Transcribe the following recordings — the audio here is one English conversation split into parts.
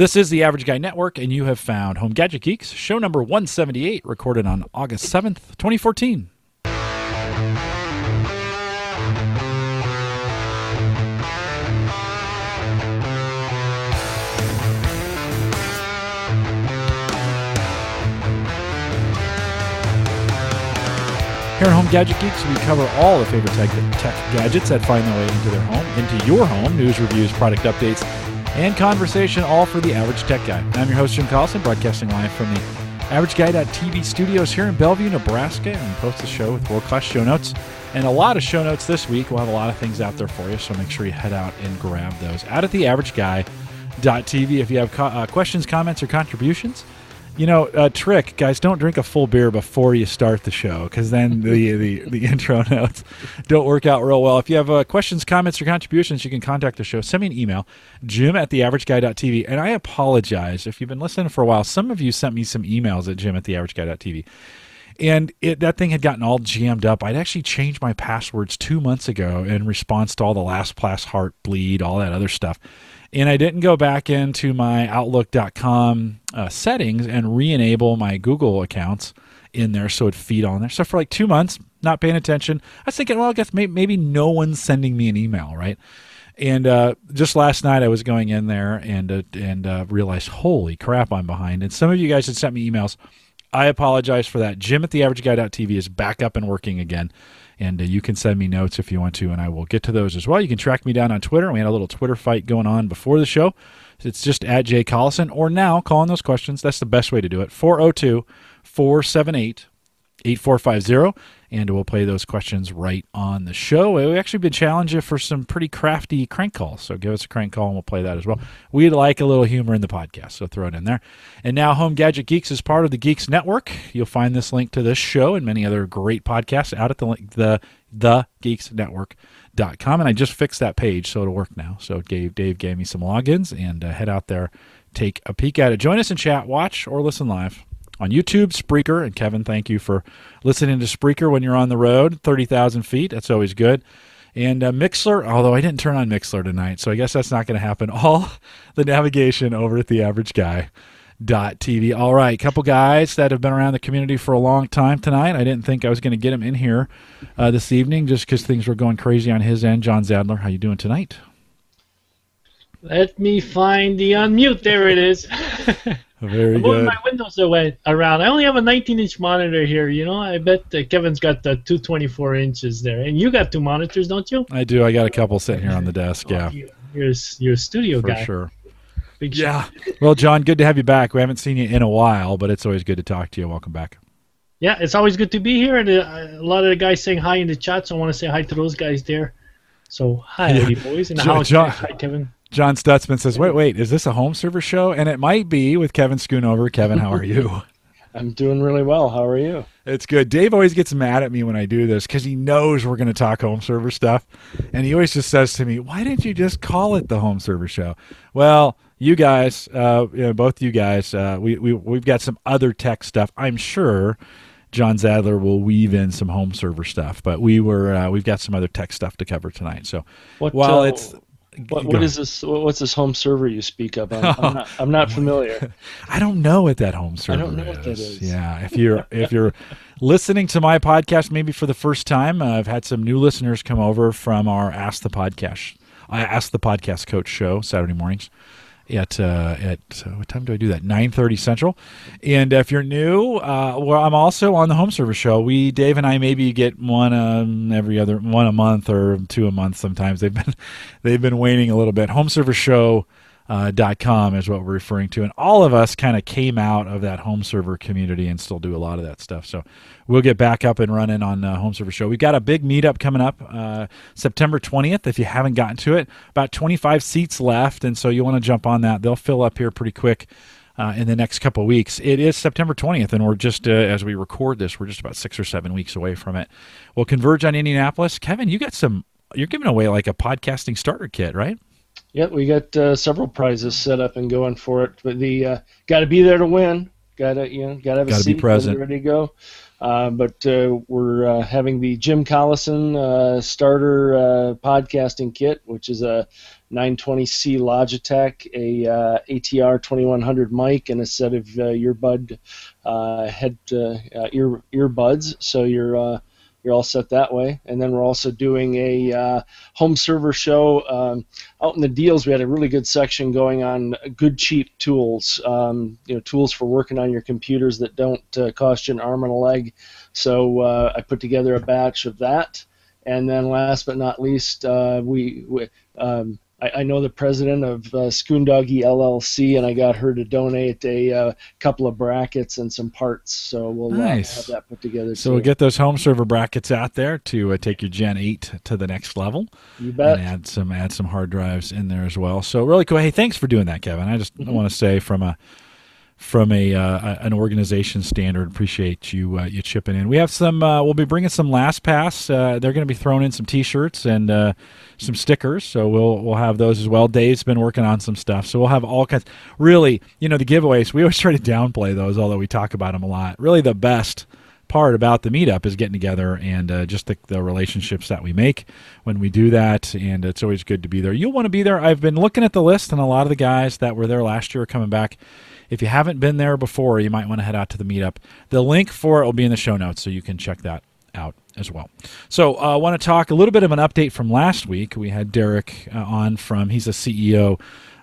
This is the Average Guy Network, and you have found Home Gadget Geeks, show number 178, recorded on August 7th, 2014. Here at Home Gadget Geeks, we cover all the favorite tech, tech gadgets that find their way into their home, into your home, news, reviews, product updates, and conversation, all for the average tech guy. I'm your host, Jim Collison, broadcasting live from the AverageGuy.tv studios here in Bellevue, Nebraska, and post the show with world class show notes. And a lot of show notes this week. We'll have a lot of things out there for you, so make sure you head out and grab those out at the AverageGuy.tv. If you have co- uh, questions, comments, or contributions, you know, uh, trick guys, don't drink a full beer before you start the show because then the, the the intro notes don't work out real well. If you have uh, questions, comments, or contributions, you can contact the show. Send me an email, Jim at theaverageguy.tv. And I apologize if you've been listening for a while. Some of you sent me some emails at Jim at theaverageguy.tv. And it, that thing had gotten all jammed up. I'd actually changed my passwords two months ago in response to all the LastPass Heartbleed, all that other stuff and I didn't go back into my Outlook.com uh, settings and re-enable my Google accounts in there so it'd feed on there. So for like two months, not paying attention. I was thinking, well, I guess maybe, maybe no one's sending me an email, right? And uh, just last night, I was going in there and uh, and uh, realized, holy crap, I'm behind. And some of you guys had sent me emails. I apologize for that. Jim at theaverageguy.tv is back up and working again. And uh, you can send me notes if you want to, and I will get to those as well. You can track me down on Twitter. We had a little Twitter fight going on before the show. It's just at Jay Collison, or now calling those questions. That's the best way to do it. 402 478 8450 and we'll play those questions right on the show. We've actually been challenging for some pretty crafty crank calls, so give us a crank call and we'll play that as well. We like a little humor in the podcast, so throw it in there. And now, Home Gadget Geeks is part of the Geeks Network. You'll find this link to this show and many other great podcasts out at the the the Geeks Network. Dot com, and I just fixed that page so it'll work now. So Dave, Dave gave me some logins and uh, head out there, take a peek at it. Join us in chat, watch, or listen live on YouTube, Spreaker, and Kevin, thank you for listening to Spreaker when you're on the road, 30,000 feet. That's always good. And uh, Mixlr, although I didn't turn on Mixlr tonight, so I guess that's not going to happen. All the navigation over at the average guy. Dot TV. All right, couple guys that have been around the community for a long time tonight. I didn't think I was going to get him in here uh, this evening just because things were going crazy on his end. John Zajdler, how you doing tonight? Let me find the unmute. There it is. Very I'm good. my windows away around. I only have a 19-inch monitor here. You know, I bet uh, Kevin's got the 224 inches there, and you got two monitors, don't you? I do. I got a couple sitting here on the desk. Yeah, You- You're, you're a studio for guy. sure. Big Yeah. Well, John, good to have you back. We haven't seen you in a while, but it's always good to talk to you. Welcome back. Yeah, it's always good to be here. And uh, a lot of the guys saying hi in the chat, so I want to say hi to those guys there. So hi, Yeah. boys, and Jo- how John- hi, Kevin. John Stutzman says, "Wait, wait, is this a home server show?" And it might be with Kevin Schoonover. Kevin, how are you? I'm doing really well. How are you? It's good. Dave always gets mad at me when I do this because he knows we're going to talk home server stuff, and he always just says to me, "Why didn't you just call it the home server show?" Well, you guys, uh, you know, both you guys, uh, we we we've got some other tech stuff. I'm sure John Zajdler will weave in some home server stuff, but we were uh, we've got some other tech stuff to cover tonight. So What? while uh, it's what, what is this? What's this home server you speak of? I'm, I'm, not, I'm not familiar. I don't know what that home server don't know what that is. Yeah, if you're if you're listening to my podcast maybe for the first time, uh, I've had some new listeners come over from our Ask the Podcast, I Ask the Podcast Coach show Saturday mornings at uh, at uh, what time do I do that? Nine thirty Central. And if you're new, uh, well, I'm also on the Home Server Show. We Dave and I maybe get one um, every other one a month or two a month. Sometimes they've been they've been waning a little bit. Home Server Show uh, dot com is what we're referring to. And all of us kind of came out of that home server community and still do a lot of that stuff. So we'll get back up and running on uh, Home Server Show. We've got a big meetup coming up uh, September 20th. If you haven't gotten to it, about 25 seats left. And so you want to jump on that. They'll fill up here pretty quick. Uh, in the next couple of weeks, it is September 20th, and we're just uh, as we record this, we're just about six or seven weeks away from it. We'll converge on Indianapolis. Kevin, you got some. You're giving away like a podcasting starter kit, right? Yep, we got uh, several prizes set up and going for it, but the uh, got to be there to win. Got to you know got to have Gotta be seat present. ready to go. Uh, but uh, we're uh, having the Jim Collison uh, starter uh, podcasting kit, which is a 920C Logitech, a uh, ATR 2100 mic, and a set of uh, earbud uh, head ear earbuds. So you're uh, you're all set that way. And then we're also doing a home server show um, out in the deals. We had a really good section going on good cheap tools. Um, you know, tools for working on your computers that don't cost you an arm and a leg. So I put together a batch of that. And then last but not least, we, we um, I, I know the president of uh, Schoondoggy LLC, and I got her to donate a uh, couple of brackets and some parts. So we'll nice. uh, have that put together. So too. we'll get those home server brackets out there to uh, take your Gen 8 to the next level. You bet. And add some add some hard drives in there as well. So really cool. Hey, thanks for doing that, Kevin. I just mm-hmm. want to say from a from a uh, an organization standard. Appreciate you uh, you chipping in. We have some. Uh, we'll be bringing some LastPass. Uh, they're going to be throwing in some T-shirts and uh, some stickers. So we'll we'll have those as well. Dave's been working on some stuff. So we'll have all kinds. Really, you know, the giveaways. We always try to downplay those, although we talk about them a lot. Really, the best part about the meetup is getting together and uh, just the, the, relationships that we make when we do that. And it's always good to be there. You'll want to be there. I've been looking at the list, and a lot of the guys that were there last year are coming back. If you haven't been there before, you might want to head out to the meetup. The link for it will be in the show notes, so you can check that out as well. So I uh, want to talk a little bit of an update from last week. We had Derek uh, on from, he's a CEO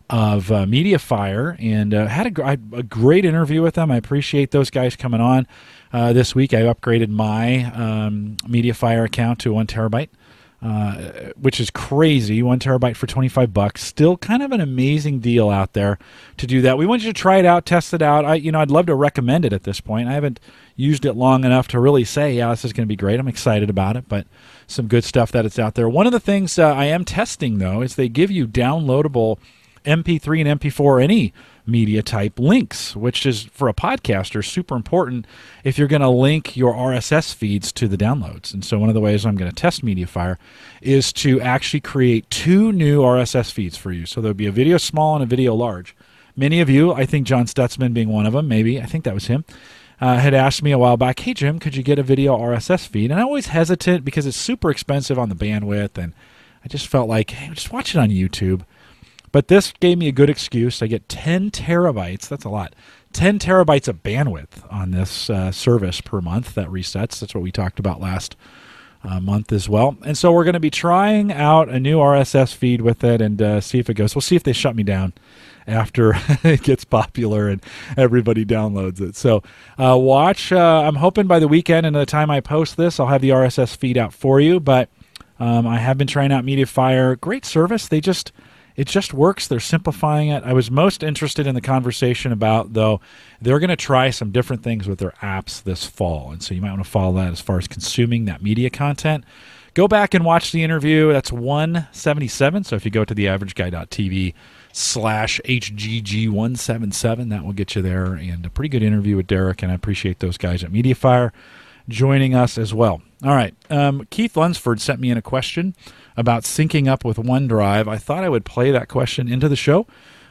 of uh, MediaFire and uh, had a, a, great interview with them. I appreciate those guys coming on uh, this week. I upgraded my um, MediaFire account to one terabyte. Uh, which is crazy. One terabyte for 25 bucks. Still kind of an amazing deal out there to do that. We want you to try it out, test it out. I, you know, I'd love to recommend it at this point. I haven't used it long enough to really say, yeah, this is going to be great. I'm excited about it, but some good stuff that it's out there. One of the things uh, I am testing though is they give you downloadable MP3 and MP4 any media type links, which is for a podcaster super important if you're going to link your RSS feeds to the downloads. And so one of the ways I'm going to test MediaFire is to actually create two new RSS feeds for you. So there'll be a video small and a video large. Many of you, I think John Stutzman being one of them, maybe, I think that was him, uh, had asked me a while back, hey, Jim, could you get a video RSS feed? And I always hesitant because it's super expensive on the bandwidth. And I just felt like, hey, just watch it on YouTube. But this gave me a good excuse. I get 10 terabytes. That's a lot. 10 terabytes of bandwidth on this uh, service per month that resets. That's what we talked about last uh, month as well. And so we're going to be trying out a new RSS feed with it and uh, see if it goes. We'll see if they shut me down after it gets popular and everybody downloads it. So uh, watch. Uh, I'm hoping by the weekend and the time I post this, I'll have the RSS feed out for you. But um, I have been trying out MediaFire. Great service. They just it just works. They're simplifying it. I was most interested in the conversation about, though, they're going to try some different things with their apps this fall. And so you might want to follow that as far as consuming that media content. Go back and watch the interview. That's 177. So if you go to theaverageguy.tv slash HGG177, that will get you there. And a pretty good interview with Derek. And I appreciate those guys at MediaFire joining us as well. All right. Um, Keith Lunsford sent me in a question about syncing up with OneDrive. I thought I would play that question into the show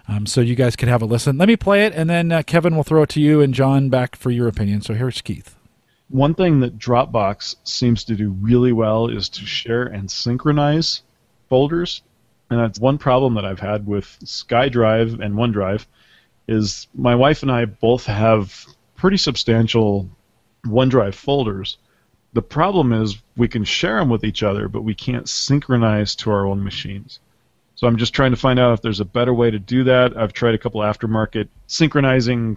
um, so you guys could have a listen. Let me play it, and then uh, Kevin will throw it to you and John back for your opinion. So here's Keith. One thing that Dropbox seems to do really well is to share and synchronize folders. And that's one problem that I've had with SkyDrive and OneDrive is my wife and I both have pretty substantial OneDrive folders. The problem is we can share them with each other, but we can't synchronize to our own machines. So I'm just trying to find out if there's a better way to do that. I've tried a couple aftermarket synchronizing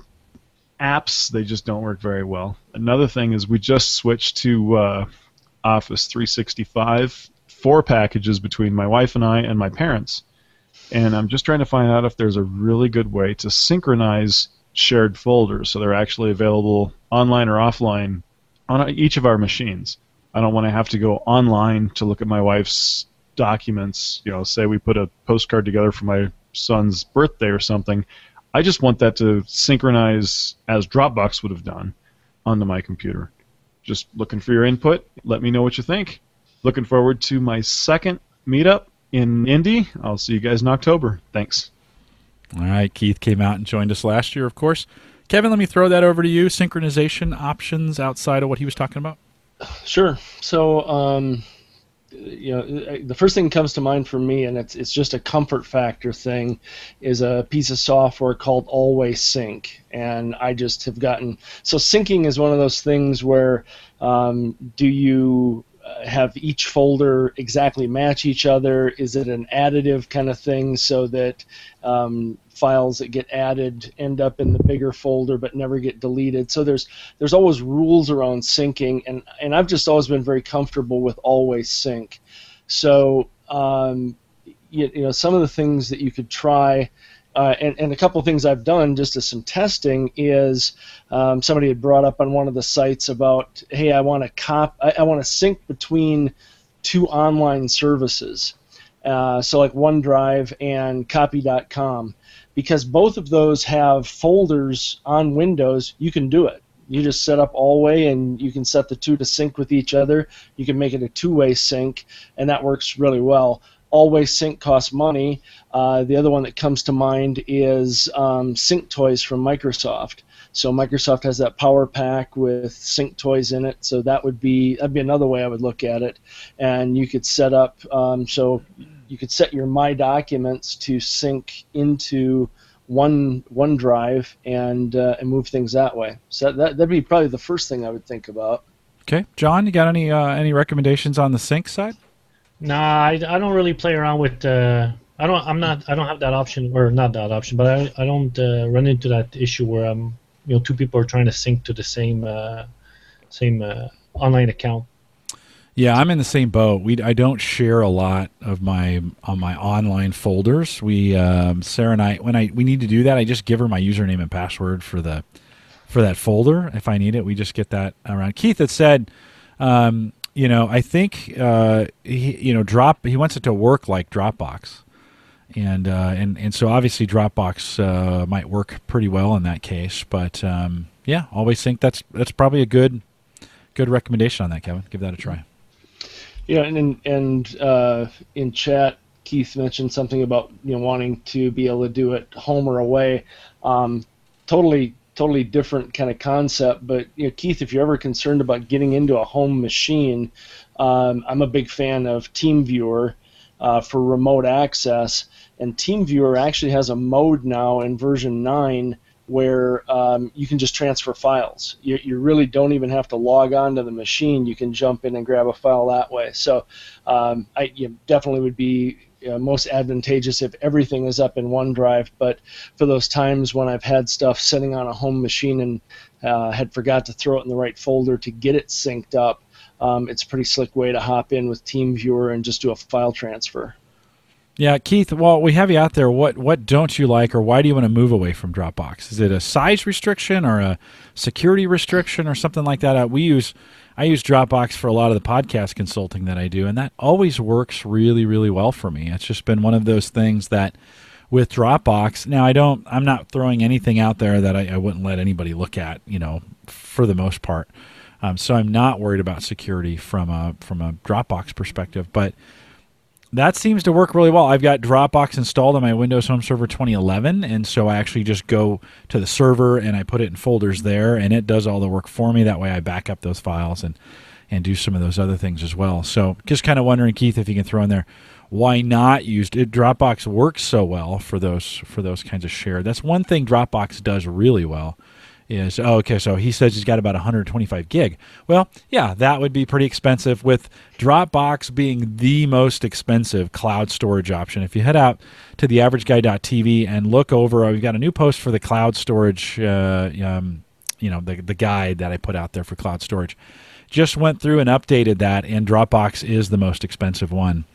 apps; they just don't work very well. Another thing is we just switched to uh, Office 365 four packages between my wife and I and my parents, and I'm just trying to find out if there's a really good way to synchronize shared folders so they're actually available online or offline on each of our machines. I don't want to have to go online to look at my wife's documents. You know, say we put a postcard together for my son's birthday or something. I just want that to synchronize as Dropbox would have done onto my computer. Just looking for your input. Let me know what you think. Looking forward to my second meetup in Indy. I'll see you guys in October. Thanks. All right. Keith came out and joined us last year, of course. Kevin, let me throw that over to you. Synchronization options outside of what he was talking about. Sure. So, um, you know, the first thing that comes to mind for me, and it's it's just a comfort factor thing, is a piece of software called Always Sync, and I just have gotten so syncing is one of those things where um, do you have each folder exactly match each other? Is it an additive kind of thing so that um, files that get added end up in the bigger folder but never get deleted? So there's there's always rules around syncing, and and I've just always been very comfortable with always sync. So um, you, you know some of the things that you could try uh, and, and a couple things I've done just as some testing is um, somebody had brought up on one of the sites about, hey, I want to cop, I, I want to sync between two online services, uh, so like OneDrive and Copy.com, because both of those have folders on Windows. You can do it. You just set up Always, and you can set the two to sync with each other. You can make it a two-way sync, and that works really well. Always Sync costs money. Uh, the other one that comes to mind is um, SyncToys from Microsoft. So Microsoft has that Power Pack with SyncToys in it. So that would be that'd be another way I would look at it. And you could set up um, so you could set your My Documents to sync into one OneDrive and uh, and move things that way. So that that'd be probably the first thing I would think about. Okay, John, you got any uh, any recommendations on the sync side? Nah, I, I don't really play around with. Uh, I don't. I'm not. I don't have that option, or not that option, but I I don't uh, run into that issue where I'm you know two people are trying to sync to the same uh, same uh, online account. Yeah, I'm in the same boat. We I don't share a lot of my on my online folders. We um, Sarah and I when I we need to do that, I just give her my username and password for the for that folder. If I need it, we just get that around. Keith had said. Um, you know, I think uh, he, you know, drop. He wants it to work like Dropbox, and uh, and and so obviously Dropbox uh, might work pretty well in that case. But um, yeah, Always Sync that's that's probably a good good recommendation on that, Kevin. Give that a try. Yeah, and and uh, in chat, Keith mentioned something about you know wanting to be able to do it home or away. Um, totally totally different kind of concept. But you know, Keith, if you're ever concerned about getting into a home machine, um, I'm a big fan of TeamViewer uh, for remote access. And TeamViewer actually has a mode now in version 9 where um, you can just transfer files. You, you, really don't even have to log on to the machine. You can jump in and grab a file that way. So um, I you definitely would be uh, most advantageous if everything is up in OneDrive. But for those times when I've had stuff sitting on a home machine and uh, had forgot to throw it in the right folder to get it synced up, um, it's a pretty slick way to hop in with TeamViewer and just do a file transfer. Yeah, Keith. Well, we have you out there. What what don't you like, or why do you want to move away from Dropbox? Is it a size restriction, or a security restriction, or something like that? Uh, we use I use Dropbox for a lot of the podcast consulting that I do, and that always works really really well for me. It's just been one of those things that with Dropbox. Now I don't. I'm not throwing anything out there that I, I wouldn't let anybody look at. You know, for the most part. Um, so I'm not worried about security from a from a Dropbox perspective, but that seems to work really well. I've got Dropbox installed on my Windows Home Server 2011, and so I actually just go to the server and I put it in folders there, and it does all the work for me. That way, I back up those files and and do some of those other things as well. So, just kind of wondering, Keith, if you can throw in there, why not use it? Dropbox works so well for those for those kinds of shared. That's one thing Dropbox does really well is oh, okay. So he says he's got about 125 gig. Well, yeah, that would be pretty expensive. With Dropbox being the most expensive cloud storage option, if you head out to the averageguy.tv and look over, uh, we've got a new post for the cloud storage. Uh, um, you know, the the guide that I put out there for cloud storage. Just went through and updated that, and Dropbox is the most expensive one.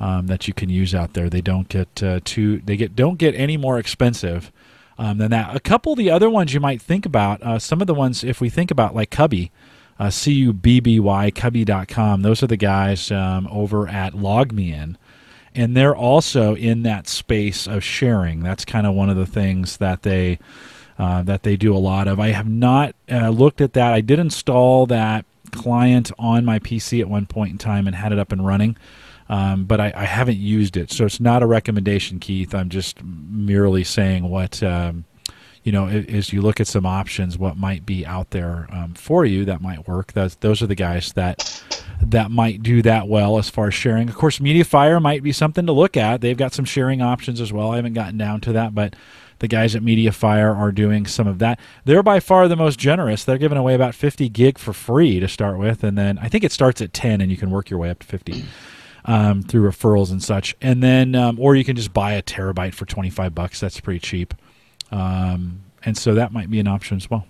Um, that you can use out there. They don't get uh, too they get don't get any more expensive um, than that. A couple of the other ones you might think about, uh, some of the ones, if we think about like Cubby, uh, C U B B Y, Cubby.com, those are the guys um, over at LogMeIn. And they're also in that space of sharing. That's kind of one of the things that they uh, that they do a lot of. I have not uh, looked at that. I did install that client on my PC at one point in time and had it up and running um, but I, I, haven't used it. So it's not a recommendation, Keith. I'm just merely saying what, um, you know, as you look at some options, what might be out there um, for you that might work. Those, those are the guys that that might do that well as far as sharing. Of course, MediaFire might be something to look at. They've got some sharing options as well. I haven't gotten down to that, but the guys at MediaFire are doing some of that. They're by far the most generous. They're giving away about 50 gig for free to start with, and then I think it starts at 10, and you can work your way up to 50 um, through referrals and such. And then, um, or you can just buy a terabyte for 25 bucks. That's pretty cheap. Um, and so that might be an option as well.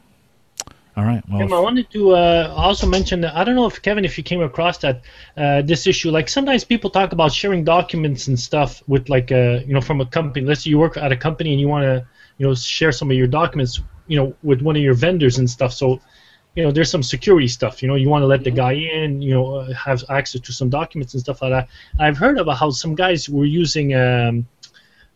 All right. Well, I wanted to uh, also mention that I don't know if Kevin, if you came across that uh, this issue. Like sometimes people talk about sharing documents and stuff with like a uh, you know from a company. Let's say you work at a company and you want to you know share some of your documents you know with one of your vendors and stuff. So you know there's some security stuff. You know you want to let the guy in. You know uh, have access to some documents and stuff like that. I've heard about how some guys were using um,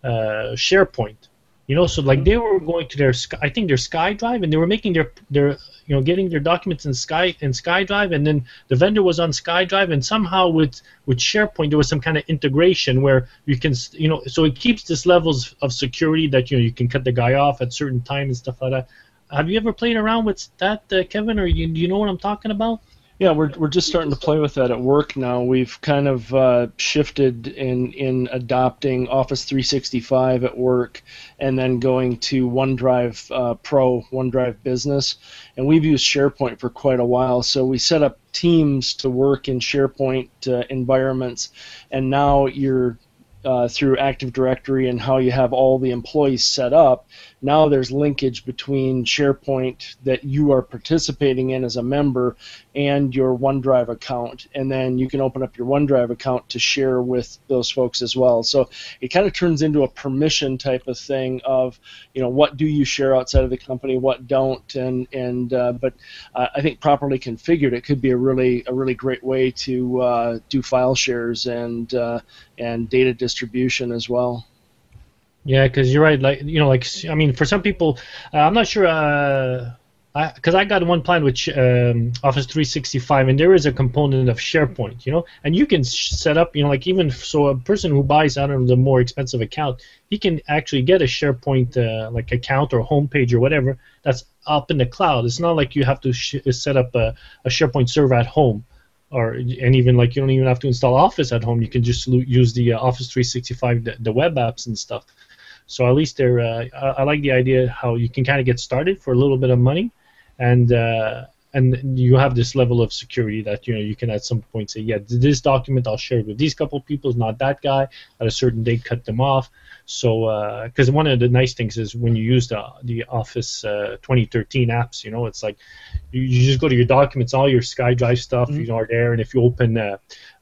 uh, SharePoint you know, so like they were going to their I think their SkyDrive, and they were making their their you know getting their documents in Sky in SkyDrive, and then the vendor was on SkyDrive, and somehow with with SharePoint there was some kind of integration where you can you know so it keeps this levels of security that you know you can cut the guy off at certain time and stuff like that. Have you ever played around with that, uh, Kevin, or you, you know what I'm talking about? Yeah, we're, we're just starting to play with that at work now. We've kind of uh, shifted in, in adopting Office 365 at work and then going to OneDrive uh, Pro, OneDrive Business. And we've used SharePoint for quite a while. So we set up teams to work in SharePoint uh, environments. And now you're uh, through Active Directory and how you have all the employees set up, now there's linkage between SharePoint that you are participating in as a member and your OneDrive account. And then you can open up your OneDrive account to share with those folks as well. So it kind of turns into a permission type of thing of, you know, what do you share outside of the company, what don't, and and uh, but uh, I think properly configured, it could be a really a really great way to uh, do file shares and uh, and data distribution as well. Yeah, because you're right. Like you know, like I mean, for some people, uh, I'm not sure. Uh, because I, I, got one plan with um, Office 365, and there is a component of SharePoint, you know, and you can set up, you know, like even so, a person who buys out don't the more expensive account, he can actually get a SharePoint uh, like account or homepage or whatever that's up in the cloud. It's not like you have to set up a, a SharePoint server at home or and even like you don't even have to install Office at home. You can just use the uh, Office 365, the, the, web apps and stuff. So at least they're. Uh, I, I, like the idea how you can kind of get started for a little bit of money, and uh, and you have this level of security that you know you can at some point say, yeah, this document I'll share with these couple people, not that guy. At a certain date, cut them off. So because uh, one of the nice things is when you use the the Office uh, 2013 apps, you know, it's like you, you, just go to your documents, all your SkyDrive stuff, mm-hmm. you know, are there, and if you open uh,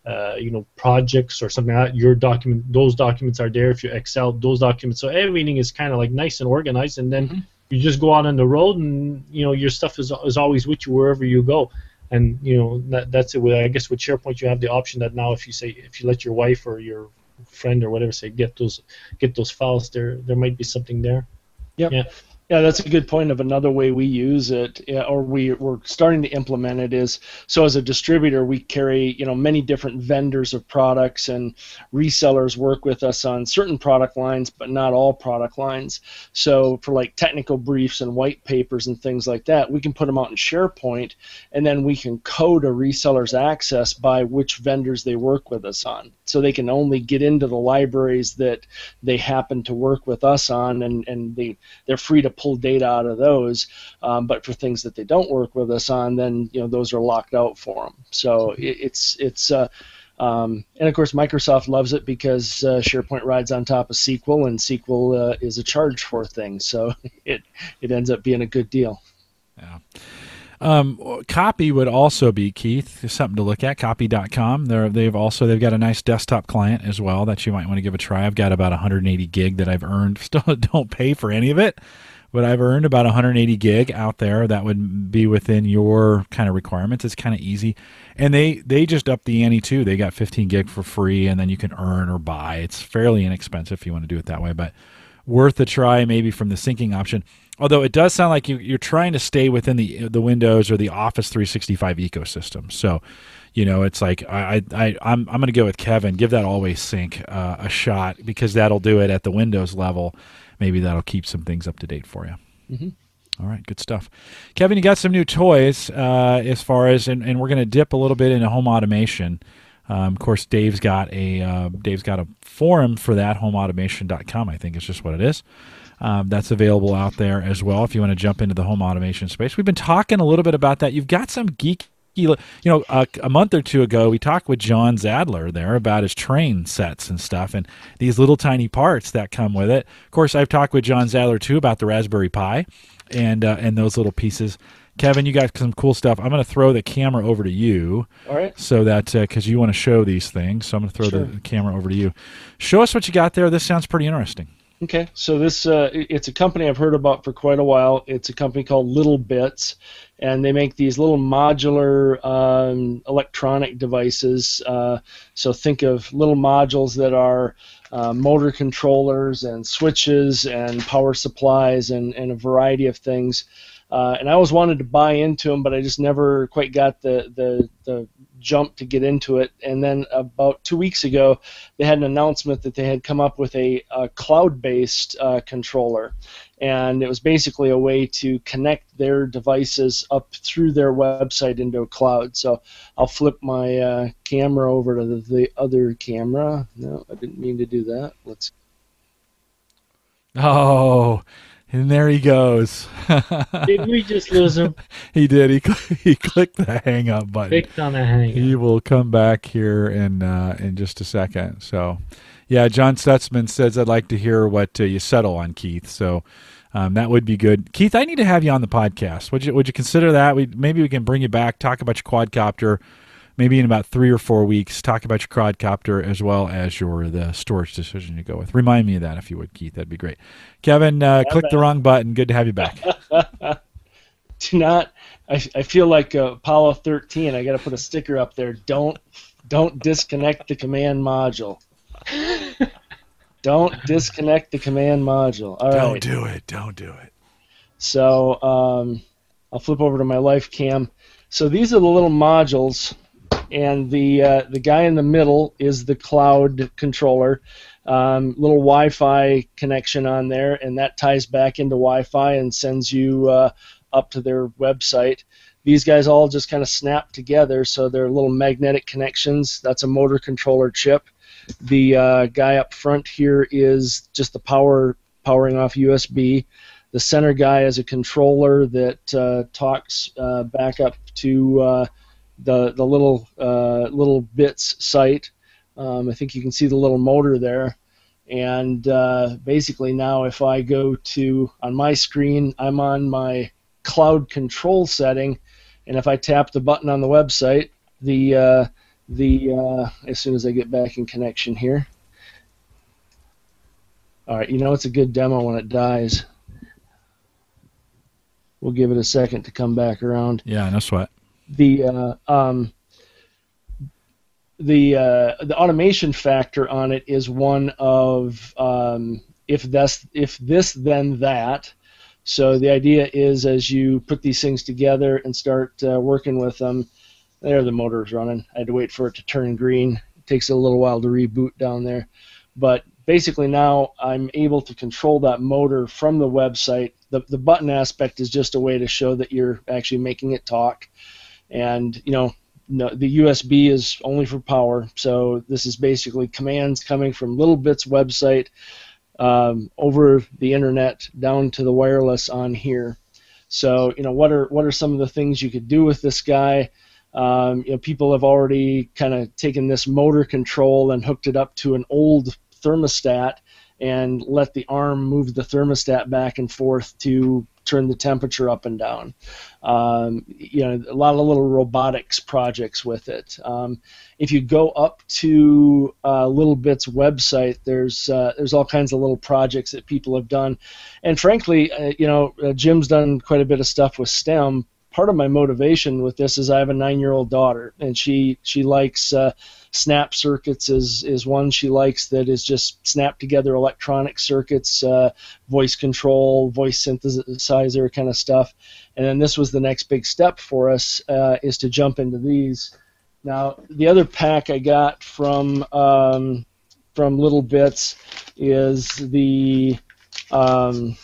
uh, you know projects or something like that your document those documents are there if you excel those documents so everything is kind of like nice and organized and then mm-hmm. you just go out on the road and you know your stuff is, is always with you wherever you go and you know that, that's it i guess with sharepoint you have the option that now if you say if you let your wife or your friend or whatever say get those get those files. There there might be something there. Yep. yeah yeah, that's a good point of another way we use it, or we, we're starting to implement it is so as a distributor, we carry you know many different vendors of products and resellers work with us on certain product lines, but not all product lines. So for like technical briefs and white papers and things like that, we can put them out in SharePoint, and then we can code a reseller's access by which vendors they work with us on, so they can only get into the libraries that they happen to work with us on, and and they they're free to pull data out of those. Um, but for things that they don't work with us on, then you know those are locked out for them. So it, it's it's uh, um, and of course Microsoft loves it because uh, SharePoint rides on top of SQL, and SQL uh, is a charge for things. So it it ends up being a good deal. Yeah. Um, copy would also be Keith something to look at. Copy.com. They're, they've also they've got a nice desktop client as well that you might want to give a try. I've got about 180 gig that I've earned. Still don't pay for any of it, but I've earned about 180 gig out there that would be within your kind of requirements. It's kind of easy, and they they just up the ante too. They got 15 gig for free, and then you can earn or buy. It's fairly inexpensive if you want to do it that way, but worth a try maybe from the syncing option. Although it does sound like you, you're trying to stay within the the Windows or the Office 365 ecosystem. So, you know, it's like I, I I'm I'm going to go with Kevin. Give that always sync uh, a shot because that'll do it at the Windows level maybe that'll keep some things up to date for you. Mm-hmm. All right, good stuff. Kevin, you got some new toys uh, as far as, and, and we're going to dip a little bit into home automation. Um, of course, Dave's got a uh, Dave's got a forum for that. HomeAutomation.com, I think, is just what it is. Um, that's available out there as well if you want to jump into the home automation space. We've been talking a little bit about that. You've got some geek you know, a, a, month or two ago, we talked with John Zajdler there about his train sets and stuff, and these little tiny parts that come with it. Of course, I've talked with John Zajdler too about the Raspberry Pi, and uh, and those little pieces. Kevin, you got some cool stuff. I'm going to throw the camera over to you. All right. So that because uh, you want to show these things, so I'm going to throw sure. the camera over to you. Show us what you got there. This sounds pretty interesting. Okay, so this uh, it's a company I've heard about for quite a while. It's a company called littleBits, and they make these little modular um, electronic devices. Uh, so think of little modules that are uh, motor controllers and switches and power supplies and, and a variety of things. Uh, and I always wanted to buy into them, but I just never quite got the, the, the jump to get into it. And then about two weeks ago, they had an announcement that they had come up with a, a cloud-based uh, controller, and it was basically a way to connect their devices up through their website into a cloud. So I'll flip my uh, camera over to the, the other camera. No, I didn't mean to do that. Let's. Oh, and there he goes. did we just lose him? he did. He he clicked the hang up button. Clicked on the hang. He will come back here in uh, in just a second. So, yeah, John Stutzman says I'd like to hear what uh, you settle on, Keith. So. Um, that would be good, Keith. I need to have you on the podcast. Would you Would you consider that? We maybe we can bring you back, talk about your quadcopter, maybe in about three or four weeks, talk about your quadcopter as well as your the storage decision you go with. Remind me of that if you would, Keith. That'd be great. Kevin, uh, click the wrong button. Good to have you back. Do not. I, I feel like uh, Apollo 13. I got to put a sticker up there. Don't don't disconnect the command module. don't disconnect the command module. All don't right. do it. Don't do it. So um, I'll flip over to my LifeCam. So these are the little modules and the uh, the guy in the middle is the cloud controller. Um, little Wi-Fi connection on there, and that ties back into Wi-Fi and sends you uh, up to their website. These guys all just kind of snap together, so they're little magnetic connections. That's a motor controller chip. The uh, guy up front here is just the power powering off USB. The center guy is a controller that uh, talks uh, back up to uh, the the little uh, littleBits site. Um, I think you can see the little motor there. And uh, basically now, if I go to on my screen, I'm on my cloud control setting, and if I tap the button on the website, the uh, the uh, as soon as I get back in connection here. All right, you know it's a good demo when it dies. We'll give it a second to come back around. Yeah, no sweat the uh, um, the uh, the automation factor on it is one of um, if this if this then that. So the idea is as you put these things together and start uh, working with them, there the motor's running. I had to wait for it to turn green. It takes a little while to reboot down there, but basically now I'm able to control that motor from the website. The the button aspect is just a way to show that you're actually making it talk and you know no, the USB is only for power, so this is basically commands coming from littleBits website um, over the internet down to the wireless on here. So you know what are what are some of the things you could do with this guy? Um, you know, people have already kind of taken this motor control and hooked it up to an old thermostat and let the arm move the thermostat back and forth to turn the temperature up and down. Um, you know, a lot of little robotics projects with it. Um, if you go up to uh, littleBits website, there's uh, there's all kinds of little projects that people have done, and frankly, uh, you know, uh, Jim's done quite a bit of stuff with STEM. Part of my motivation with this is I have a nine-year-old daughter, and she she likes uh, snap circuits is is one she likes that is just snap together electronic circuits, uh, voice control, voice synthesizer kind of stuff. And then this was the next big step for us uh, is to jump into these. Now the other pack I got from um, from littleBits is the um,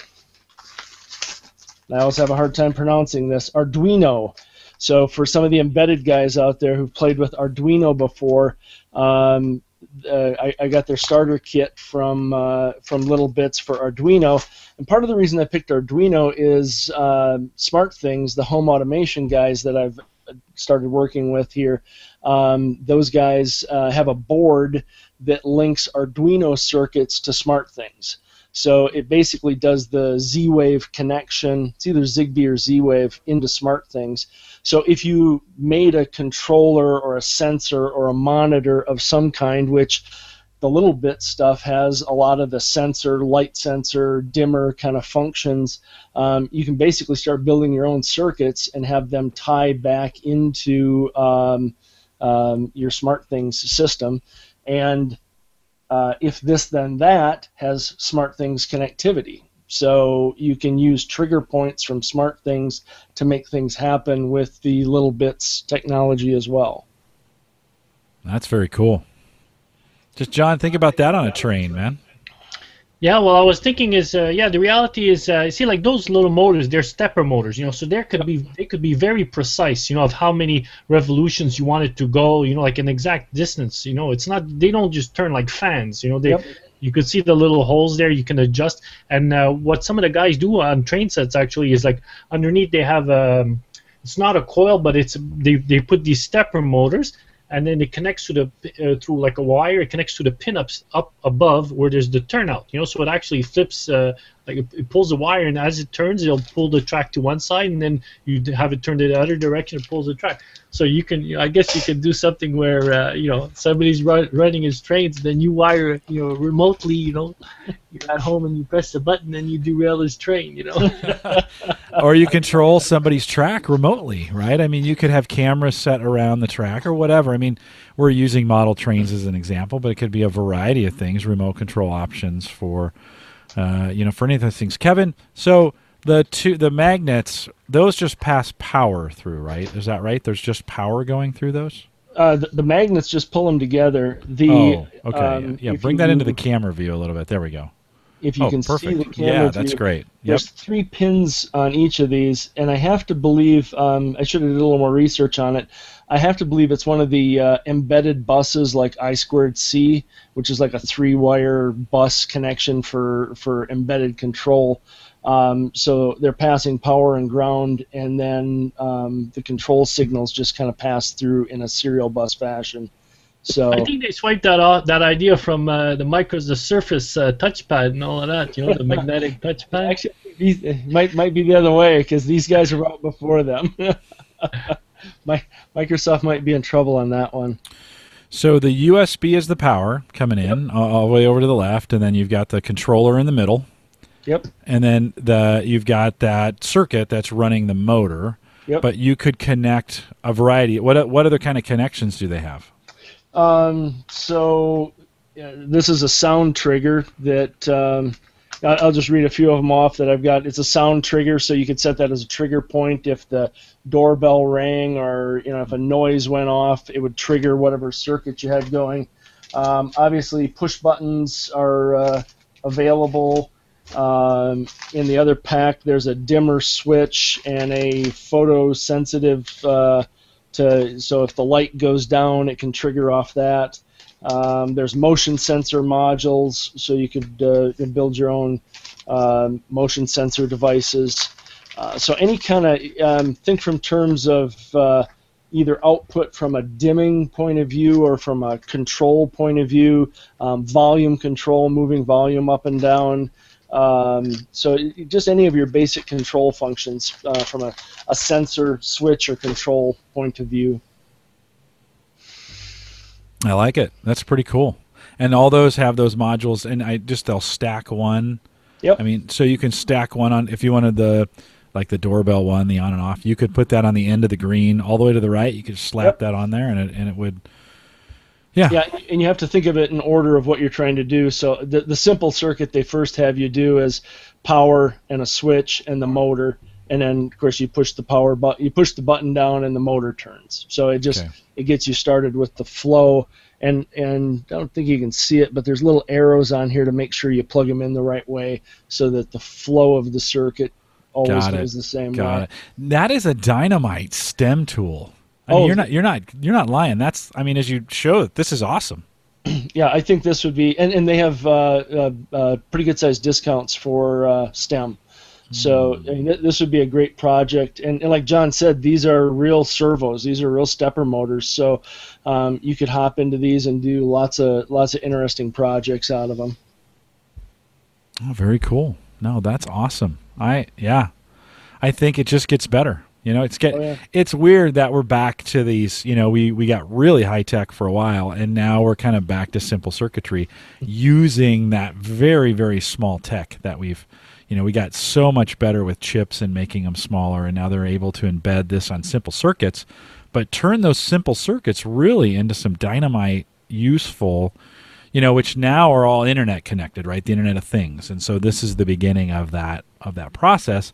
I always have a hard time pronouncing this, Arduino. So for some of the embedded guys out there who've played with Arduino before, um, uh, I, I, got their starter kit from uh, from littleBits for Arduino, and part of the reason I picked Arduino is uh, SmartThings, the home automation guys that I've started working with here. Um, those guys uh, have a board that links Arduino circuits to SmartThings. So it basically does the Z-Wave connection. It's either Zigbee or Z-Wave into SmartThings. So if you made a controller or a sensor or a monitor of some kind, which the little bit stuff has a lot of the sensor, light sensor, dimmer kind of functions. Um, you can basically start building your own circuits and have them tie back into um, um, your SmartThings system. And uh, if this then that has SmartThings connectivity. So you can use trigger points from SmartThings to make things happen with the littleBits technology as well. That's very cool. Just John, think about that on a train, man. Yeah, well, I was thinking is uh, yeah, the reality is uh, see like those little motors, they're stepper motors, you know, so there could be they could be very precise, you know, of how many revolutions you want it to go, you know, like an exact distance, you know, it's not they don't just turn like fans, you know, they yep. you could see the little holes there, you can adjust, and uh, what some of the guys do on train sets actually is like underneath they have um, it's not a coil, but it's they they put these stepper motors and then it connects to the uh, through like a wire. It connects to the pinups up above where there's the turnout. You know, so it actually flips. Uh, like it, it, pulls the wire, and as it turns, it'll pull the track to one side, and then you have it turned the other direction. It pulls the track. So you can, you know, I guess, you can do something where uh, you know somebody's run, running his trains, then you wire, you know, remotely. You know, you're at home and you press the button, and you derail his train. You know. or you control somebody's track remotely, right? I mean, you could have cameras set around the track or whatever. I mean, we're using model trains as an example, but it could be a variety of things, remote control options for uh, you know, for any of those things. Kevin, so the two the magnets, those just pass power through, right? Is that right? There's just power going through those. Uh, the, the, magnets just pull them together. The oh, okay, um, yeah. yeah. Bring that into the camera view a little bit. There we go. If you oh, can perfect. see the camera yeah, view, that's great. Yep. There's three pins on each of these, and I have to believe um, I should have did a little more research on it. I have to believe it's one of the uh, embedded buses like I squared C, which is like a three-wire bus connection for for embedded control. Um, so they're passing power and ground, and then um, the control signals just kind of pass through in a serial bus fashion. So I think they swiped that off, that idea from uh, the micros, the Surface uh, touchpad and all of that. You know, the magnetic touchpad. Actually, it might might be the other way because these guys are out before them. my, Microsoft might be in trouble on that one. So the USB is the power coming in yep. all the way over to the left, and then you've got the controller in the middle. Yep. And then the you've got that circuit that's running the motor. Yep. But you could connect a variety. What what other kind of connections do they have? Um, so this is a sound trigger that um, I'll just read a few of them off that I've got. It's a sound trigger, so you could set that as a trigger point. If the doorbell rang or you know if a noise went off, it would trigger whatever circuit you had going. Um, obviously, push buttons are uh, available. Um, in the other pack, there's a dimmer switch and a photosensitive. Uh, to so if the light goes down, it can trigger off that. Um, there's motion sensor modules, so you could uh, build your own uh, motion sensor devices. Uh, so any kind of um, think from terms of uh, either output from a dimming point of view or from a control point of view, um, volume control, moving volume up and down. Um, so just any of your basic control functions uh, from a, a sensor, switch, or control point of view. I like it. That's pretty cool. And all those have those modules, and I just they'll stack one. Yep. I mean, so you can stack one on if you wanted the like the doorbell one, the on and off. You could put that on the end of the green, all the way to the right. You could slap yep. that on there, and it and it would. Yeah. Yeah, and you have to think of it in order of what you're trying to do. So the the simple circuit they first have you do is power and a switch and the motor and then of course you push the power button you push the button down and the motor turns so it just okay. it gets you started with the flow and and I don't think you can see it but there's little arrows on here to make sure you plug them in the right way so that the flow of the circuit always Got it. goes the same Got way. it. That is a dynamite stem tool. I mean, Oh. you're not you're not you're not lying. That's I mean, as you show, this is awesome. Yeah, I think this would be, and, and they have uh, uh, uh, pretty good sized discounts for uh, STEM. So I mean, th- this would be a great project, and, and like John said, these are real servos. These are real stepper motors. So um, you could hop into these and do lots of lots of interesting projects out of them. Oh, very cool. No, that's awesome. I yeah, I think it just gets better. You know, it's get Oh, yeah. it's weird that we're back to these. You know, we we got really high tech for a while, and now we're kind of back to simple circuitry, using that very very small tech that we've. You know, we got so much better with chips and making them smaller, and now they're able to embed this on simple circuits, but turn those simple circuits really into some dynamite useful you know, which now are all internet connected, right? The Internet of Things, and so this is the beginning of that of that process,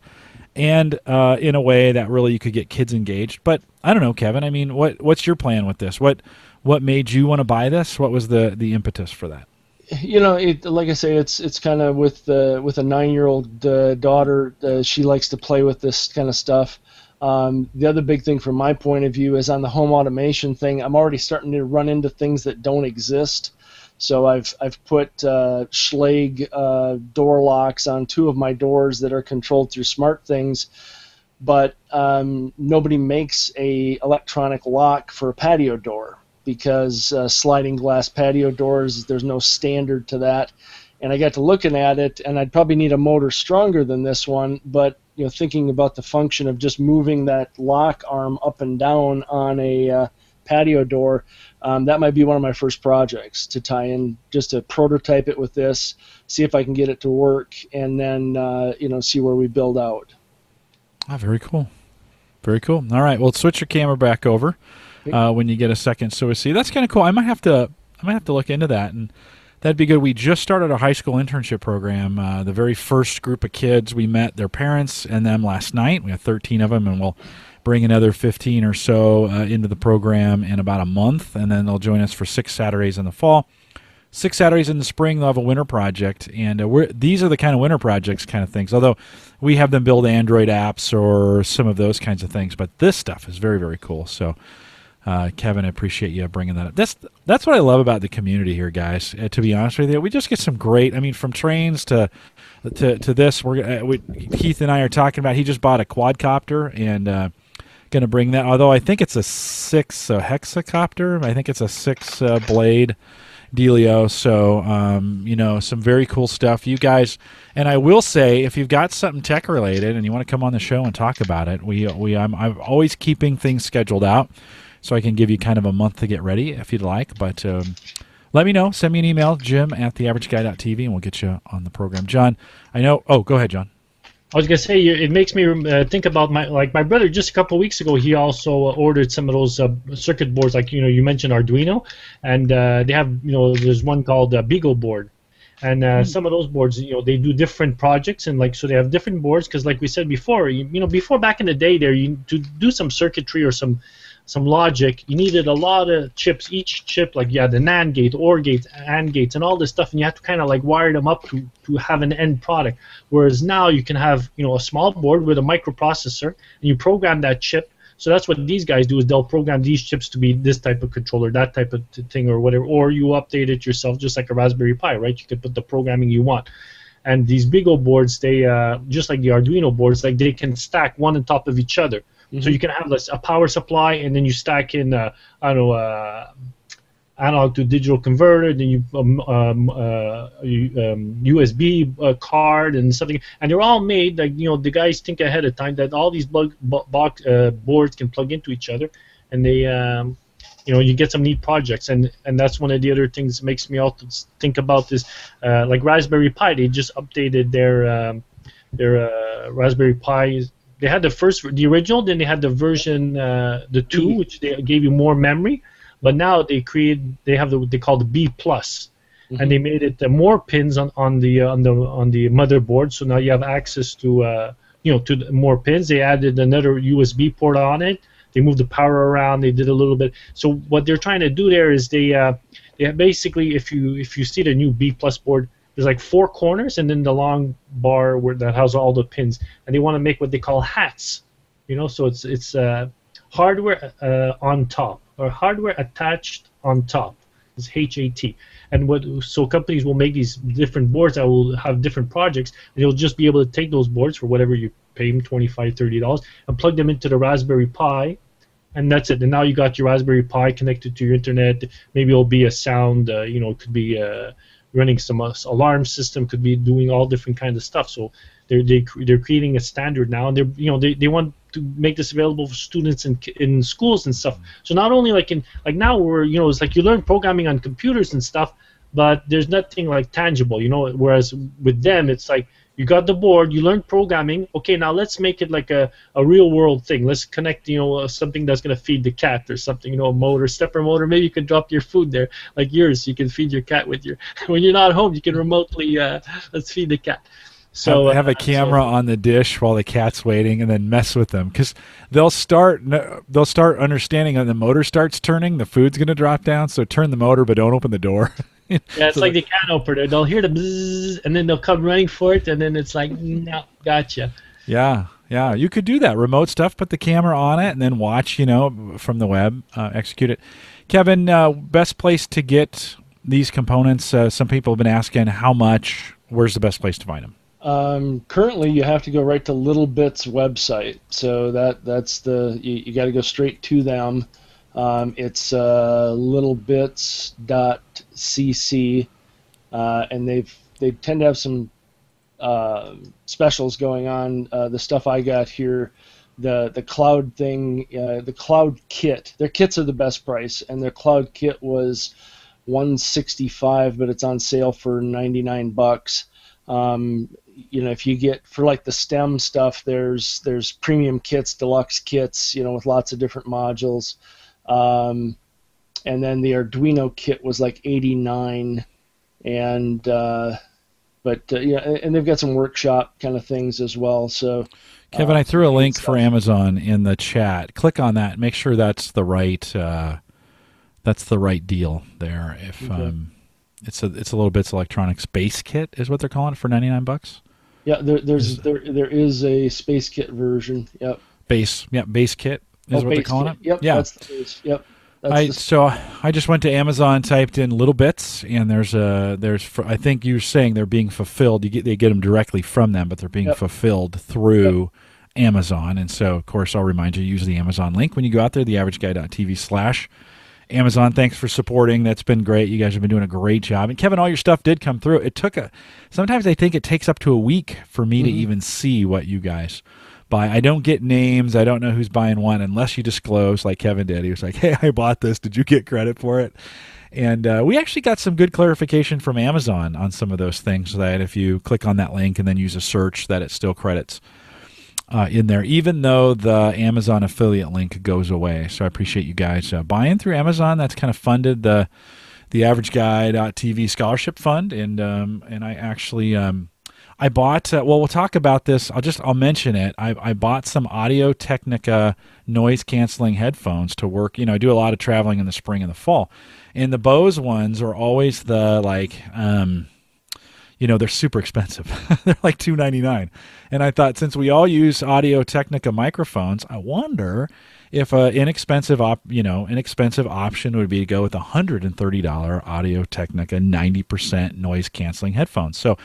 and uh, in a way that really you could get kids engaged. But I don't know, Kevin. I mean, what what's your plan with this? What what made you want to buy this? What was the the impetus for that? You know, it, like I say, it's it's kind of with uh, with a nine-year-old uh, daughter. Uh, she likes to play with this kind of stuff. Um, the other big thing from my point of view is on the home automation thing. I'm already starting to run into things that don't exist. So I've I've put uh, Schlage uh, door locks on two of my doors that are controlled through SmartThings, but um, nobody makes a electronic lock for a patio door because uh, sliding glass patio doors there's no standard to that. And I got to looking at it, and I'd probably need a motor stronger than this one, but you know, thinking about the function of just moving that lock arm up and down on a uh, patio door, um, that might be one of my first projects to tie in, just to prototype it with this, see if I can get it to work, and then uh, you know see where we build out. Ah, very cool, very cool. All right, well, switch your camera back over uh, when you get a second. So we see that's kind of cool. I might have to I might have to look into that and. That'd be good. We just started our high school internship program. Uh, the very first group of kids we met their parents and them last night. We have 13 of them, and we'll bring another 15 or so uh, into the program in about a month, and then they'll join us for six Saturdays in the fall. Six Saturdays in the spring, they'll have a winter project, and uh, these are the kind of winter projects kind of things. Although we have them build Android apps or some of those kinds of things, but this stuff is very, very cool. So. Uh, Kevin, I appreciate you bringing that up. That's that's what I love about the community here, guys. Uh, to be honest with you, we just get some great. I mean, from trains to to to this, we're uh, we, Keith and I are talking about. He just bought a quadcopter and uh, going to bring that. Although I think it's a six a hexacopter. I think it's a six uh, blade dealio. So um, you know, some very cool stuff. You guys, and I will say, if you've got something tech related and you want to come on the show and talk about it, we we I'm I'm always keeping things scheduled out so I can give you kind of a month to get ready if you'd like. But um, let me know. Send me an email, jim at theaverageguy.tv, and we'll get you on the program. John, I know. Oh, go ahead, John. I was gonna say you- it makes me uh, think about my like my brother just a couple of weeks ago. He also uh, ordered some of those uh, circuit boards, like you know you mentioned Arduino, and uh, they have you know there's one called uh, BeagleBoard, and uh, some of those boards you know they do different projects and like so they have different boards because like we said before you, you know before back in the day there you to do some circuitry or some some logic, you needed a lot of chips. Each chip, like you had the NAND gate, OR gates, AND gates, and all this stuff, and you had to kind of like wire them up to, to have an end product. Whereas now you can have you know a small board with a microprocessor, and you program that chip. So that's what these guys do is they'll program these chips to be this type of controller, that type of thing, or whatever. Or you update it yourself, just like a Raspberry Pi, right? You could put the programming you want. And these big old boards, they uh, just like the Arduino boards, like they can stack one on top of each other. So you can have a power supply, and then you stack in, uh, I don't know, uh, analog to digital converter, then you, um, um, uh, you um, USB uh, card and something, and they're all made like you know the guys think ahead of time that all these bug, bo- box, uh, boards can plug into each other, and they. Um, you know, you get some neat projects, and, and that's one of the other things that makes me also think about this. Uh, like Raspberry Pi, they just updated their um, their Raspberry Pi they had the first the original then they had the version uh, the two which they gave you more memory. But now they create they have the they call the b plus. And they made it uh, more pins on, on the uh, on the on the motherboard. So now you have access to uh, you know to the more pins. They added another usb port on it. They moved the power around. They did a little bit. So what they're trying to do there is they uh, they basically if you if you see the new b plus board there's like four corners and then the long bar where that has all the pins, and they want to make what they call hats. You know, so it's it's uh, hardware uh, on top or hardware attached on top. It's HAT. And what so companies will make these different boards that will have different projects, and you'll just be able to take those boards for whatever you pay them, 25 30 dollars, and plug them into the Raspberry Pi, and that's it. And now you got your Raspberry Pi connected to your internet. Maybe it'll be a sound, uh, you know, it could be uh, running some uh, alarm system, could be doing all different kinds of stuff. So they're they, they're creating a standard now, and they're you know they, they want to make this available for students in in schools and stuff. So not only like in like now we're you know it's like you learn programming on computers and stuff, but there's nothing like tangible, you know. Whereas with them, it's like you got the board, you learned programming. Okay, now let's make it like a, a real world thing. Let's connect, you know, uh, something that's gonna feed the cat or something, you know, a motor, stepper motor. Maybe you can drop your food there, like yours. You can feed your cat with your. When you're not home, you can remotely uh, let's feed the cat. So have, have a uh, camera so- on the dish while the cat's waiting, and then mess with them because they'll start they'll start understanding when the motor starts turning, the food's gonna drop down. So turn the motor, but don't open the door. Yeah, it's So like the cat opener. They'll hear the bzzz, and then they'll come running for it, and then it's like, no, gotcha. Yeah, yeah, you could do that remote stuff. Put the camera on it and then watch, you know, from the web, uh, execute it. Kevin, uh, best place to get these components? Uh, some people have been asking how much. Where's the best place to find them? Um, currently, you have to go right to littleBits website. So that that's the you, you got to go straight to them. Um, it's uh, littlebits.cc, uh, and they've they tend to have some uh, specials going on. Uh, the stuff I got here, the the cloud thing, uh, the cloud kit. Their kits are the best price, and their cloud kit was 165, but it's on sale for 99 bucks. Um, you know, if you get for like the STEM stuff, there's there's premium kits, deluxe kits, you know, with lots of different modules. Um, and then the Arduino kit was like 89, and uh, but uh, yeah, and they've got some workshop kind of things as well. So Kevin, uh, I threw a link for. Amazon in the chat. Click on that. Make sure that's the right. Uh, that's the right deal there. If Okay. um, it's a it's a littleBits electronics base kit is what they're calling it for ninety nine bucks. Yeah, there, there's Is- there there is a space kit version. Yep. Base, yeah, base kit is Oh, what they're calling kit. it. Yep. yeah. That's the base. Yep. I the, so I just went to Amazon, typed in littleBits, and there's a there's I think you're saying they're being fulfilled. You get they get them directly from them, but they're being Yep. fulfilled through Amazon. And so, of course, I'll remind you use the Amazon link when you go out there, theaverageguy.tv slash Amazon. Thanks for supporting. That's been great. You guys have been doing a great job. And Kevin, all your stuff did come through. It took a sometimes I think it takes up to a week for me to mm-hmm. even see what you guys buy. I don't get names. I don't know who's buying one unless you disclose, like Kevin did. He was like, "Hey, I bought this. Did you get credit for it?" And uh, we actually got some good clarification from Amazon on some of those things. That if you click on that link and then use a search, that it still credits uh, in there, even though the Amazon affiliate link goes away. So I appreciate you guys uh, buying through Amazon. That's kind of funded the the Average Guy.tv scholarship fund, and um, and I actually um, I bought. Uh, well, we'll talk about this. I'll just I'll mention it. I, I bought some Audio Technica noise canceling headphones to work. You know, I do a lot of traveling in the spring and the fall, and the Bose ones are always the like. Um, you know they're super expensive they're like 299 and i thought since we all use audio technica microphones i wonder if an inexpensive op you know inexpensive option would be to go with a $130 audio technica 90% noise canceling headphones so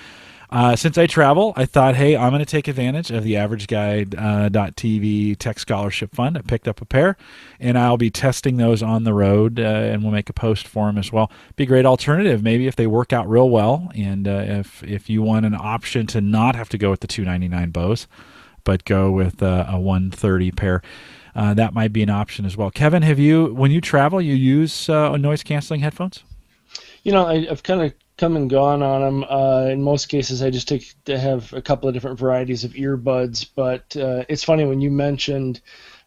uh, since I travel, I thought, hey, I'm going to take advantage of the Average Guy uh, .tv Tech Scholarship Fund. I picked up a pair, and I'll be testing those on the road, uh, and we'll make a post for them as well. Be a great alternative, maybe if they work out real well, and uh, if if you want an option to not have to go with the 299 Bose, but go with uh, a 130 pair. Uh, that might be an option as well. Kevin, have you, when you travel, you use noise canceling headphones? You know, I, I've kind of come and gone on them. Uh, in most cases, I just take to have a couple of different varieties of earbuds. But uh, it's funny when you mentioned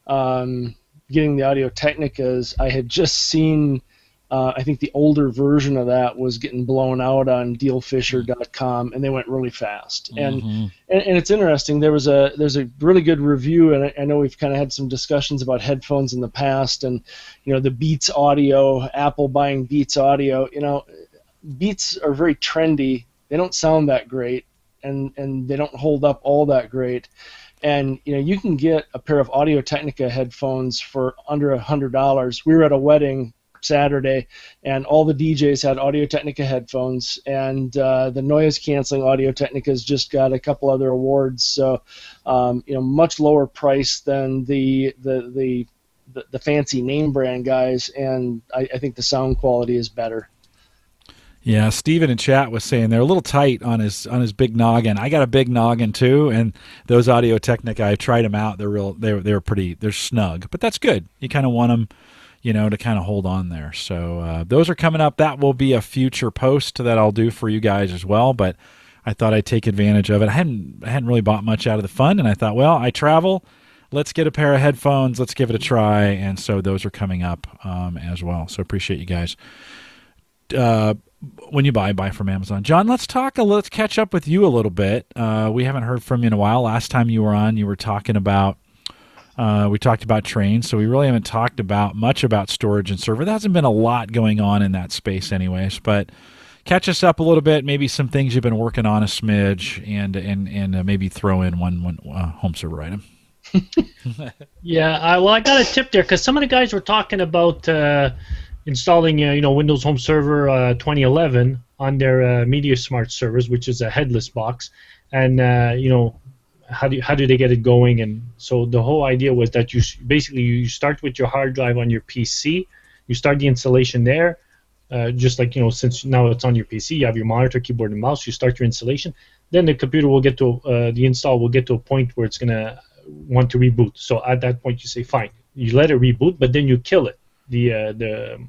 um, getting the Audio Technicas. I had just seen. Uh, I think the older version of that was getting blown out on DealFisher.com, and they went really fast. And, Mhm. and and it's interesting. There was a there's a really good review, and I, I know we've kind of had some discussions about headphones in the past, and you know the Beats Audio, Apple buying Beats Audio. You know, Beats are very trendy they don't sound that great, and and they don't hold up all that great. And you know, you can get a pair of Audio Technica headphones for under a hundred dollars. We were at a wedding Saturday, and all the DJs had Audio Technica headphones, and uh, the noise canceling Audio Technica's just got a couple other awards. So, um, you know, much lower price than the the the the, the fancy name brand guys, and I, I think the sound quality is better. Yeah, Steven in chat was saying they're a little tight on his on his big noggin. I got a big noggin too, and those Audio Technica, I tried them out. They're real. They're they're pretty. They're snug, but that's good. You kind of want them, you know, to kind of hold on there. So uh, those are coming up. That will be a future post that I'll do for you guys as well. But I thought I'd take advantage of it. I hadn't I hadn't really bought much out of the fund, and I thought, well, I travel. Let's get a pair of headphones. Let's give it a try. And so those are coming up um, as well. So appreciate you guys. Uh, when you buy, buy from Amazon. John, let's talk. A, let's catch up with you a little bit. Uh, we haven't heard from you in a while. Last time you were on, you were talking about. Uh, we talked about trains, so we really haven't talked about much about storage and server. There hasn't been a lot going on in that space, anyways. But catch us up a little bit. Maybe some things you've been working on a smidge, and and and uh, maybe throw in one one uh, home server item. yeah, I, well, I got a tip there because some of the guys were talking about uh, installing, uh, you know, Windows Home Server uh, 2011 on their uh, MediaSmart servers, which is a headless box, and uh, you know, how do how do they get it going? And so the whole idea was that you basically you start with your hard drive on your PC, you start the installation there. Uh, just like you know, since now it's on your PC, you have your monitor, keyboard, and mouse. You start your installation. Then the computer will get to uh, the install will get to a point where it's gonna want to reboot. So at that point, you say fine. You let it reboot, but then you kill it. The, the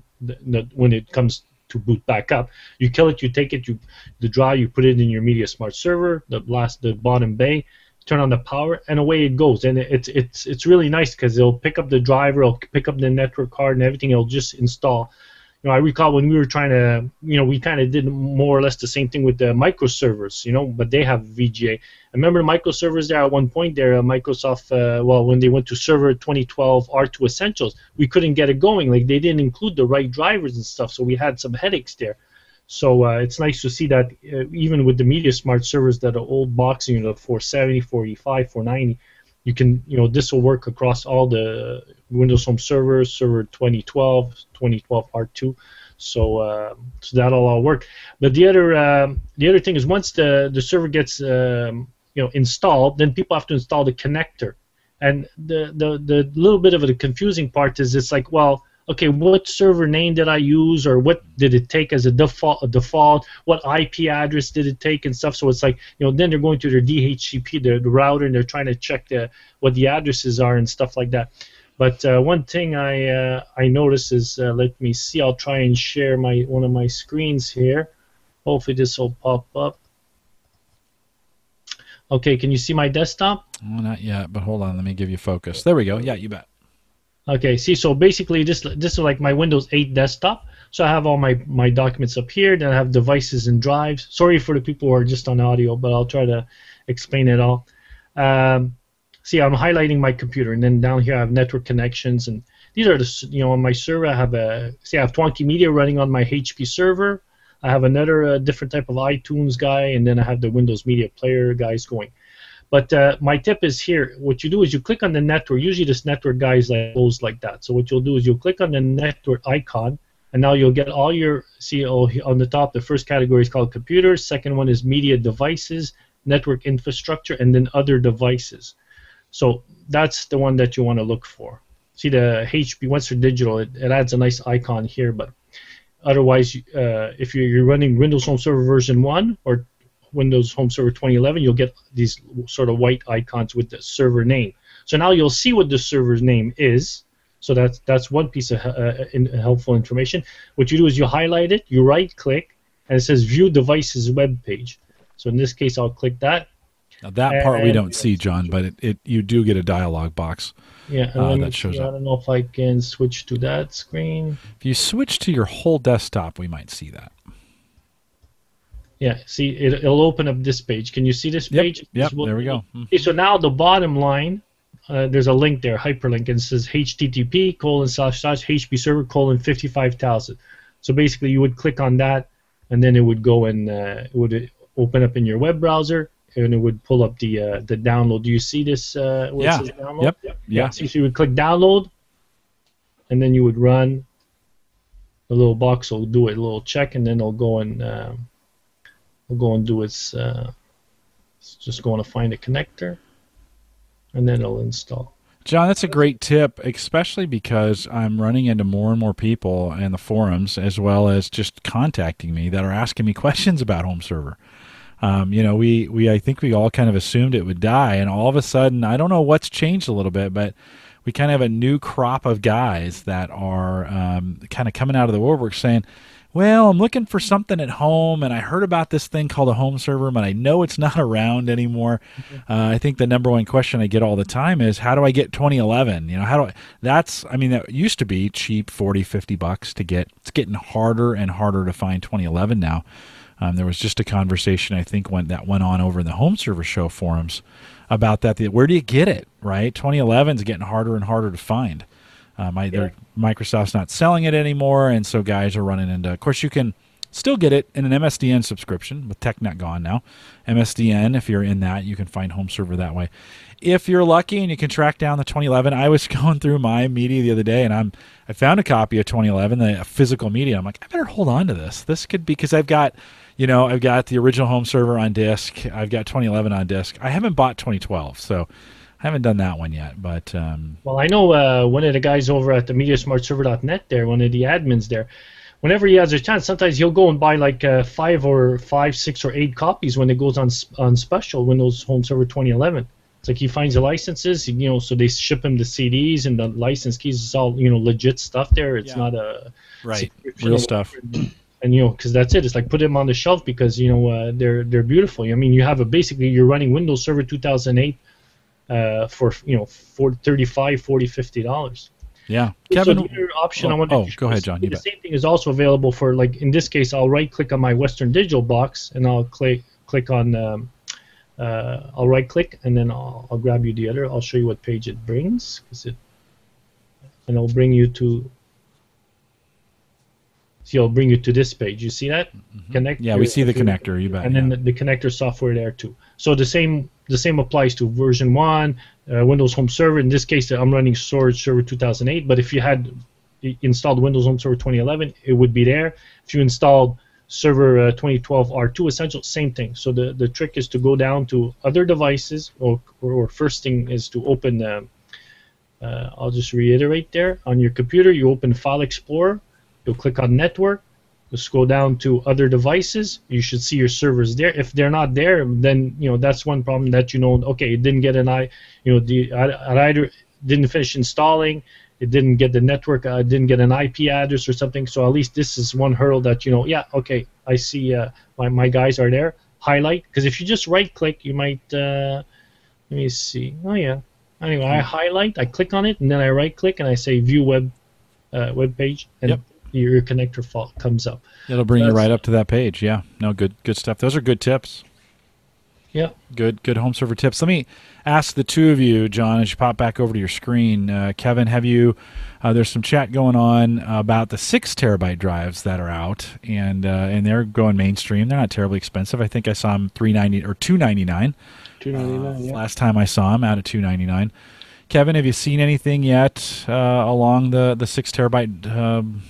when it comes to boot back up, you kill it. You take it. You the drive. You put it in your MediaSmart server. The last the bottom bay. Turn on the power, and away it goes. And it's it's it's really nice because it'll pick up the driver. It'll pick up the network card and everything. It'll just install you know, I recall when we were trying to, you know, we kind of did more or less the same thing with the microservers, you know, but they have VGA. I remember the microservers there at one point there, uh, Microsoft, uh, well, when they went to Server 2012 R2 Essentials, we couldn't get it going. Like they didn't include the right drivers and stuff, so we had some headaches there. So uh, it's nice to see that uh, even with the MediaSmart servers that are old boxing, you know, 470, 485, 490, you can, you know, this will work across all the Windows Home servers, Server 2012, 2012 R2. So, uh, so that'll all work. But the other uh, the other thing is once the the server gets um, you know installed, then people have to install the connector. And the, the the little bit of the confusing part is it's like well okay, what server name did I use, or what did it take as a default? A default? What IP address did it take, and stuff. So it's like, you know, then they're going to their DHCP, the, the router, and they're trying to check the what the addresses are and stuff like that. But uh, one thing I uh, I noticed is uh, let me see. I'll try and share my one of my screens here. Hopefully this will pop up. Okay, can you see my desktop? Well, not yet, but hold on. Let me give you focus. There we go. Yeah, you bet. Okay, see, so basically this this is like my Windows 8 desktop. So I have all my, my documents up here. Then I have devices and drives. Sorry for the people who are just on audio, but I'll try to explain it all. Um, see I'm highlighting my computer and then down here I have network connections and these are the you know on my server I have a see I have Twonky Media running on my HP server I have another uh, different type of iTunes guy and then I have the Windows Media Player guys going but uh, my tip is here what you do is you click on the network usually this network guy is like goes like that. So what you'll do is you'll click on the network icon and now you'll get all your see oh, on the top. The first category is called computers second one is media devices network infrastructure and then other devices. So that's the one that you want to look for. See the HP Western Digital, it, it adds a nice icon here, but otherwise, uh, if you're running Windows Home Server version 1 or Windows Home Server 2011, you'll get these sort of white icons with the server name. So now you'll see what the server's name is. So that's that's one piece of uh, in, helpful information. What you do is you highlight it, you right click, and it says View Devices Web Page. So in this case, I'll click that, now that part we don't see, John, but it, it you do get a dialog box. Yeah, uh, that shows see, up. I don't know if I can switch to that screen. If you switch to your whole desktop, we might see that. Yeah, see, it, will open up this page. Can you see this page? Yep, yep there we go. Okay, so now the bottom line, uh, there's a link there, hyperlink, and it says HTTP colon slash slash HP server colon 55,000. So basically, you would click on that, and then it would go and uh, it would open up in your web browser, and it would pull up the uh, the download. Do you see this? Uh, where it Yeah. says download? Yep. Yeah. Yeah. So you would click download, and then you would run. The little box will do a little check, and then it'll go and um, it'll go and do its. Uh, just going to find a connector, and then it'll install. John, that's a great tip, especially because I'm running into more and more people in the forums, as well as just contacting me that are asking me questions about home server. Um, you know, we, we I think we all kind of assumed it would die, and all of a sudden, I don't know what's changed a little bit, but we kind of have a new crop of guys that are um, kind of coming out of the woodwork saying, well, I'm looking for something at home, and I heard about this thing called a home server, but I know it's not around anymore. Uh, I think the number one question I get all the time is, how do I get 2011? You know, how do I? That's, I mean, that used to be cheap, 40, 50 bucks to get. It's getting harder and harder to find 2011 now. Um, there was just a conversation I think went that went on over in the home server show forums about that. The, where do you get it? Right, 2011 is getting harder and harder to find. Um, I, they're- Microsoft's not selling it anymore, and so guys are running into. Of course, you can still get it in an MSDN subscription with TechNet gone now. MSDN, if you're in that, you can find home server that way. If you're lucky and you can track down the 2011, I was going through my media the other day, and I'm I found a copy of 2011, the physical media. I'm like, I better hold on to this. This could be because I've got, you know, I've got the original home server on disk. I've got 2011 on disk. I haven't bought 2012, so I haven't done that one yet. But um, Well, I know uh, one of the guys over at the MediaSmartServer.net there, one of the admins there. Whenever he has a chance, sometimes he'll go and buy like uh, five or five, six or eight copies when it goes on on special. Windows Home Server 2011. It's like he finds the licenses, you know, so they ship him the CDs and the license keys. It's all you know, legit stuff there. It's Yeah. not a right, real stuff. and you know because that's it it's like put them on the shelf because you know uh, they're they're beautiful i mean you have a basically you're running windows server 2008 uh, for you know for 35 40 50 dollars. Yeah, Kevin, so the other option oh, i want oh, to go ahead, John, the bet. same thing is also available for like in this case i'll right click on my western digital box and i'll click click on um, uh, i'll right click and then I'll, I'll grab you the other. I'll show you what page it brings 'cause it and it'll bring you to see it'll bring you to this page you see that Mm-hmm. Yeah, we see the connector. You bet. and then yeah. the, the connector software there too. So the same the same applies to version one, uh, Windows Home Server. In this case, I'm running Storage Server 2008. But if you had installed Windows Home Server 2011, it would be there. If you installed Server uh, 2012 R2 Essential, same thing. So the, the trick is to go down to other devices, or, or, or first thing is to open. Um, uh, I'll just reiterate there on your computer. You open File Explorer. You'll click on Network. You'll scroll down to other devices. You should see your servers there. If they're not there, then you know that's one problem that you know. Okay, it didn't get an I, you know, the I, I didn't finish installing, it didn't get the network, uh, didn't get an IP address or something. So at least this is one hurdle that you know. Yeah, okay, I see. Uh, my my guys are there. Highlight because if you just right click, you might. Uh, let me see. Oh yeah. Anyway, I highlight, I click on it, and then I right click and I say View Web, uh, web page, and Yep. Your connector fault comes up. It'll bring you right up to that page. Yeah. No, good good stuff. Those are good tips. Yeah. Good good home server tips. Let me ask the two of you, John, as you pop back over to your screen. Uh, Kevin, have you? Uh, there's some chat going on about the six terabyte drives that are out, and uh, and they're going mainstream. They're not terribly expensive. I think I saw them three ninety or two ninety nine. Two ninety nine. yeah. Last time I saw them out at two ninety nine. Kevin, have you seen anything yet uh, along the the six terabyte, um,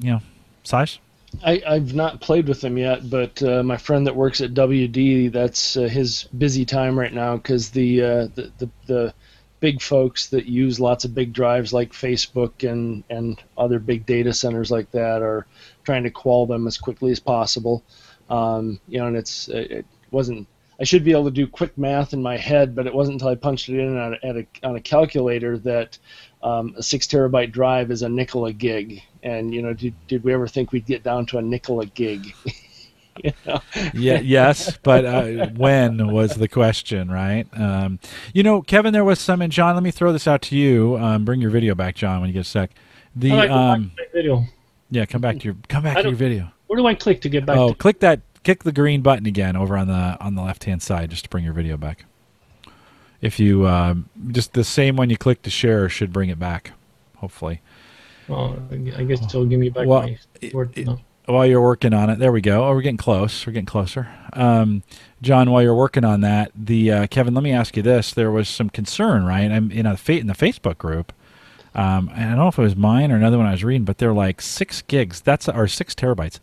you know, size? I, I've not played with them yet, but uh, my friend that works at WD, that's uh, his busy time right now because the, uh, the, the the big folks that use lots of big drives like Facebook and and other big data centers like that are trying to qual them as quickly as possible. Um, you know, and it's it it wasn't. I should be able to do quick math in my head, but it wasn't until I punched it in on a, on a calculator that um, a six terabyte drive is a nickel a gig. And you know, did, did we ever think we'd get down to a nickel a gig? you know? yeah, yes, but uh, when was the question, right? Um, you know, Kevin, there was some, and John, let me throw this out to you. Um, bring your video back, John, when you get a sec. The How do I go back um, to my video? yeah, come back to your come back I to your video. Where do I click to get back? Oh, to click that, click the green button again over on the on the left hand side, just to bring your video back. If you um, just the same one you click to share should bring it back, hopefully. Oh, I guess it'll give me back Well, my word. it- no. while you're working on it, there we go. Oh, we're getting close. We're getting closer. Um, John, while you're working on that, the uh, Kevin, let me ask you this: There was some concern, right? I'm in a in the Facebook group. Um, and I don't know if it was mine or another one I was reading, but they're like six gigs. That's or six terabytes.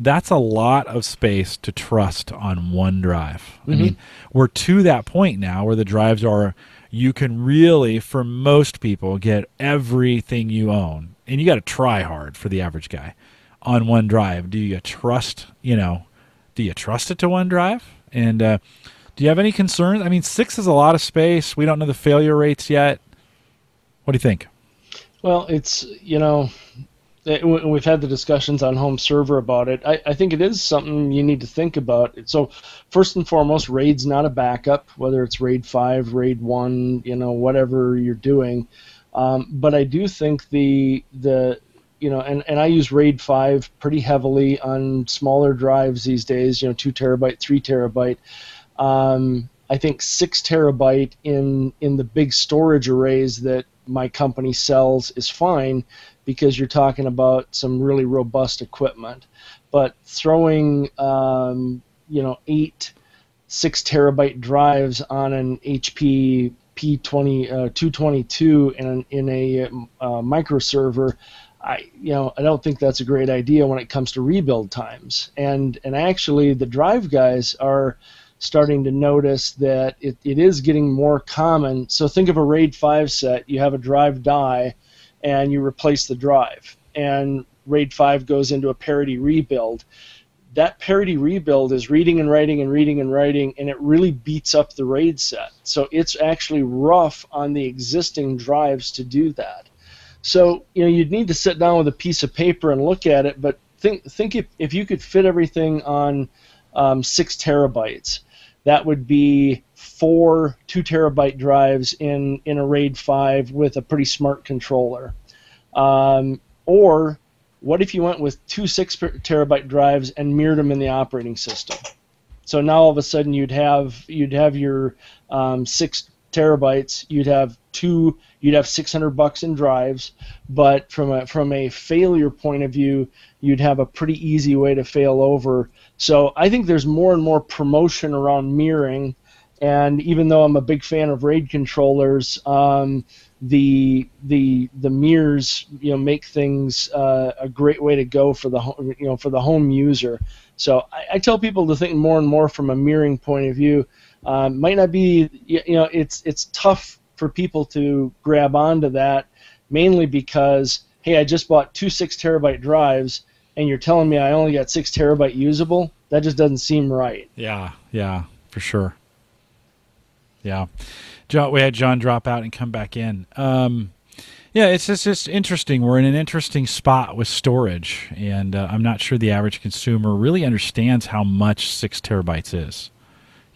That's a lot of space to trust on one drive. Mm-hmm. I mean, we're to that point now where the drives are. You can really, for most people, get everything you own, and you got to try hard for the average guy on one drive. Do you trust? You know, do you trust it to one drive? And uh, do you have any concerns? I mean, six is a lot of space. We don't know the failure rates yet. What do you think? Well, it's you know, it, we've had the discussions on home server about it. I, I think it is something you need to think about. So, first and foremost, RAID's not a backup, whether it's RAID five, RAID one, you know, whatever you're doing. Um, but I do think the the you know, and, and I use RAID 5 pretty heavily on smaller drives these days, you know, 2 terabyte, 3 terabyte. Um, I think 6 terabyte in, in the big storage arrays that my company sells is fine because you're talking about some really robust equipment. But throwing, um, you know, 8 6 terabyte drives on an HP P20 uh, 222 in, in a uh, micro server I you know I don't think that's a great idea when it comes to rebuild times. And and actually the drive guys are starting to notice that it, it is getting more common. So think of a RAID 5 set, you have a drive die and you replace the drive and RAID 5 goes into a parity rebuild. That parity rebuild is reading and writing and reading and writing, and it really beats up the RAID set. So it's actually rough on the existing drives to do that. So you know you'd need to sit down with a piece of paper and look at it. But think think if, if you could fit everything on um, six terabytes, that would be four two terabyte drives in in a RAID five with a pretty smart controller. Um, or what if you went with two six terabyte drives and mirrored them in the operating system? So now all of a sudden you'd have you'd have your um, six terabytes, you'd have two, you'd have 600 bucks in drives, but from a from a failure point of view, you'd have a pretty easy way to fail over. So I think there's more and more promotion around mirroring, and even though I'm a big fan of RAID controllers, um, the the the mirrors you know make things uh, a great way to go for the home, you know for the home user. So I, I tell people to think more and more from a mirroring point of view. Um, might not be you know it's it's tough for people to grab onto that mainly because hey I just bought two six terabyte drives and you're telling me I only got six terabyte usable that just doesn't seem right. Yeah, yeah, for sure. Yeah, John, we had John drop out and come back in. Um, yeah, it's just, just interesting. We're in an interesting spot with storage, and uh, I'm not sure the average consumer really understands how much six terabytes is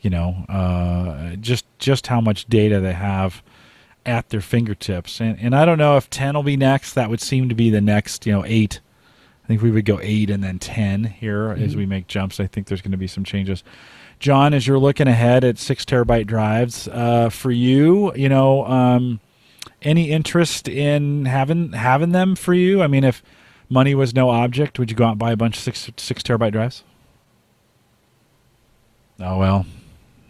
you know, uh, just just how much data they have at their fingertips. And and I don't know if 10 will be next. That would seem to be the next, you know, 8. I think we would go 8 and then 10 here mm-hmm. as we make jumps. I think there's going to be some changes. John, as you're looking ahead at 6 terabyte drives, uh, for you, you know, um, any interest in having having them for you? I mean, if money was no object, would you go out and buy a bunch of 6 6 terabyte drives? Oh well,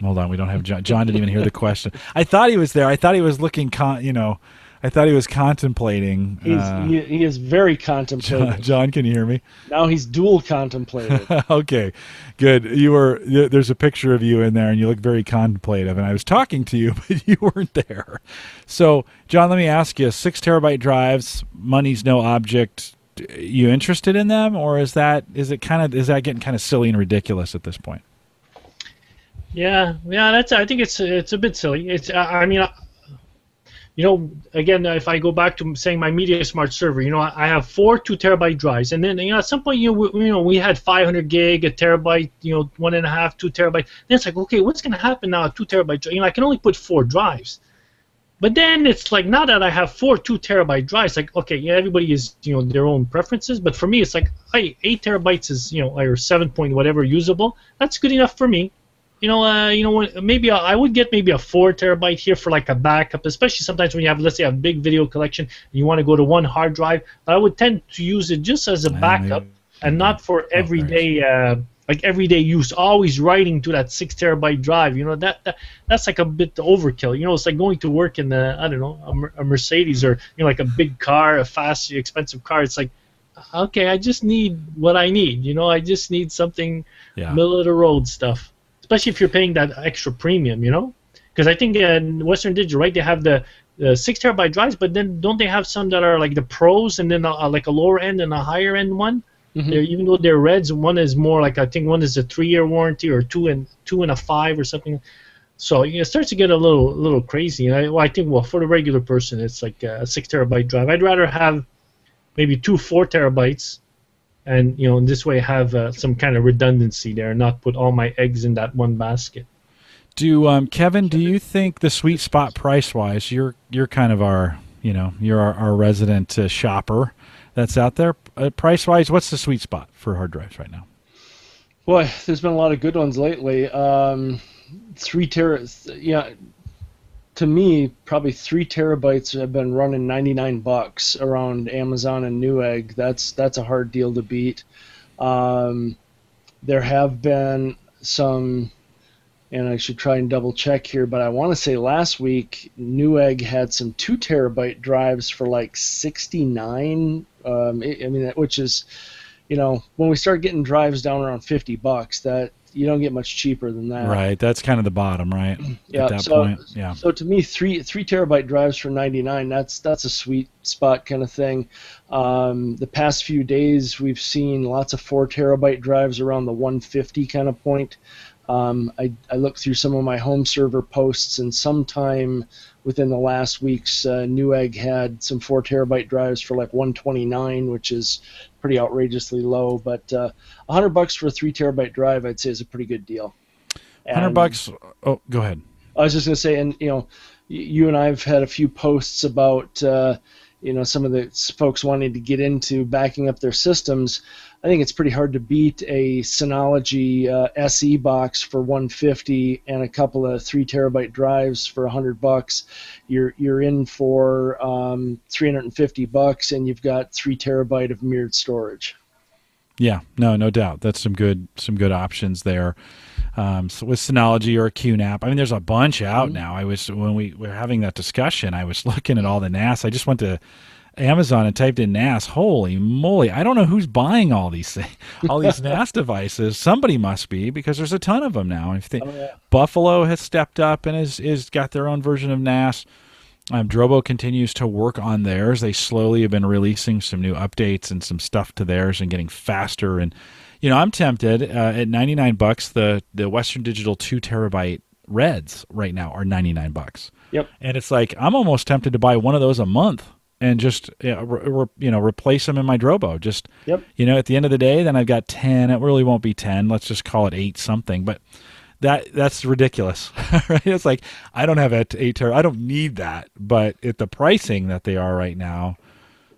Hold on, we don't have John. John didn't even hear the question. I thought he was there. I thought he was looking, con- you know, I thought he was contemplating. Uh, he, he, is very contemplating. John, John, can you hear me? Now he's dual contemplating. okay, good. You were there's a picture of you in there, and you look very contemplative. And I was talking to you, but you weren't there. So, John, let me ask you: six terabyte drives, money's no object. You interested in them, or is that is it kind of is that getting kind of silly and ridiculous at this point? Yeah, yeah, that's. I think it's it's a bit silly. It's. I mean, you know, again, if I go back to saying my Media Smart server, you know, I have four two terabyte drives, and then you know, at some point, you know, we, you know, we had 500 gig, a terabyte, you know, one and a half, two terabyte. Then it's like, okay, what's going to happen now? Two terabyte, you know, I can only put four drives. But then it's like now that I have four two terabyte drives, like okay, yeah, everybody is you know their own preferences, but for me it's like, hey, eight terabytes is you know or seven point whatever usable. That's good enough for me you know, uh, you know, maybe I would get maybe a four terabyte here for like a backup, especially sometimes when you have, let's say, a big video collection and you want to go to one hard drive. But I would tend to use it just as a backup. and not for everyday uh, like everyday use. Always writing to that six terabyte drive. You know that, that that's like a bit overkill. You know, it's like going to work in the I don't know a, a Mercedes or you know like a big car, a fast, expensive car. It's like okay, I just need what I need. You know, I just need something Yeah. middle of the road stuff. Especially if you're paying that extra premium, you know. Because I think in Western Digital, right, they have the, the six terabyte drives, but then don't they have some that are like the pros and then like a lower end and a higher end one? Mhm. They're, even though they're reds, one is more like I think one is a three year warranty or two and two and a five or something. So you know, it starts to get a little little crazy. And I, well, I think well for the regular person, it's like a six terabyte drive. I'd rather have maybe two four terabytes, and you know in this way have uh, some kind of redundancy there, and not put all my eggs in that one basket. Do um, Kevin? Do you think the sweet spot price wise? You're you're kind of our you know you're our, our resident uh, shopper that's out there. Uh, price wise, what's the sweet spot for hard drives right now? Boy, there's been a lot of good ones lately. Um, three tera, yeah. To me, probably three terabytes have been running 99 bucks around Amazon and Newegg. That's that's a hard deal to beat. Um, there have been some, and I should try and double check here, but I want to say last week Newegg had some two terabyte drives for like 69. Um, I mean, which is you know, when we start getting drives down around 50 bucks, that you don't get much cheaper than that. Right, that's kind of the bottom, right? Yeah. At that so, point, yeah. So to me, three three terabyte drives for 99, that's that's a sweet spot kind of thing. Um, the past few days, we've seen lots of four terabyte drives around the 150 kind of point. Um, I, I looked through some of my home server posts, and sometime within the last weeks, uh, Newegg had some four terabyte drives for like 129, which is pretty outrageously low. But uh, 100 bucks for a three terabyte drive, I'd say, is a pretty good deal. Hundred bucks. Oh, go ahead. I was just gonna say, and you know, you and I've had a few posts about, uh, you know, some of the folks wanting to get into backing up their systems. I think it's pretty hard to beat a Synology uh, SE box for 150 and a couple of three terabyte drives for 100 bucks. You're you're in for um, 350 bucks, and you've got three terabyte of mirrored storage. Yeah, no, no doubt. That's some good some good options there. Um, so with Synology or a QNAP, I mean, there's a bunch out now. I was when we were having that discussion, I was looking at all the NAS. I just went to Amazon and typed in NAS. Holy moly! I don't know who's buying all these things, all these NAS devices. Somebody must be because there's a ton of them now. If Oh, yeah. Buffalo has stepped up and is is got their own version of NAS. Um, Drobo continues to work on theirs. They slowly have been releasing some new updates and some stuff to theirs and getting faster. And you know, I'm tempted uh, at 99 bucks. The the Western Digital two terabyte Reds right now are 99 bucks. Yep. And it's like I'm almost tempted to buy one of those a month and just yeah, re, re, you know replace them in my Drobo. Just Yep. you know, at the end of the day, then I've got 10. It really won't be 10. Let's just call it eight something. But that that's ridiculous, right? It's like I don't have a eight ter. I don't need that, but at the pricing that they are right now,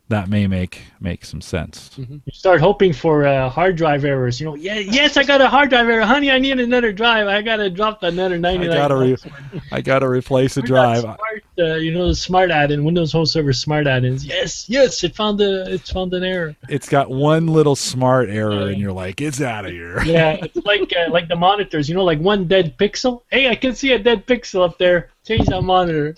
that may make make some sense. You start hoping for uh, hard drive errors. You know, yeah, yes, I got a hard drive error, honey. I need another drive. I gotta drop another I ninety nine. gotta re- I gotta replace a drive. Smart, uh, you know, the smart add-in, Windows Home Server smart add-ins. Yes, yes, it found the it found an error. It's got one little smart error, and you're like, it's out of here. Yeah, it's like uh, like the monitors. You know, like one dead pixel. Hey, I can see a dead pixel up there. Change that monitor.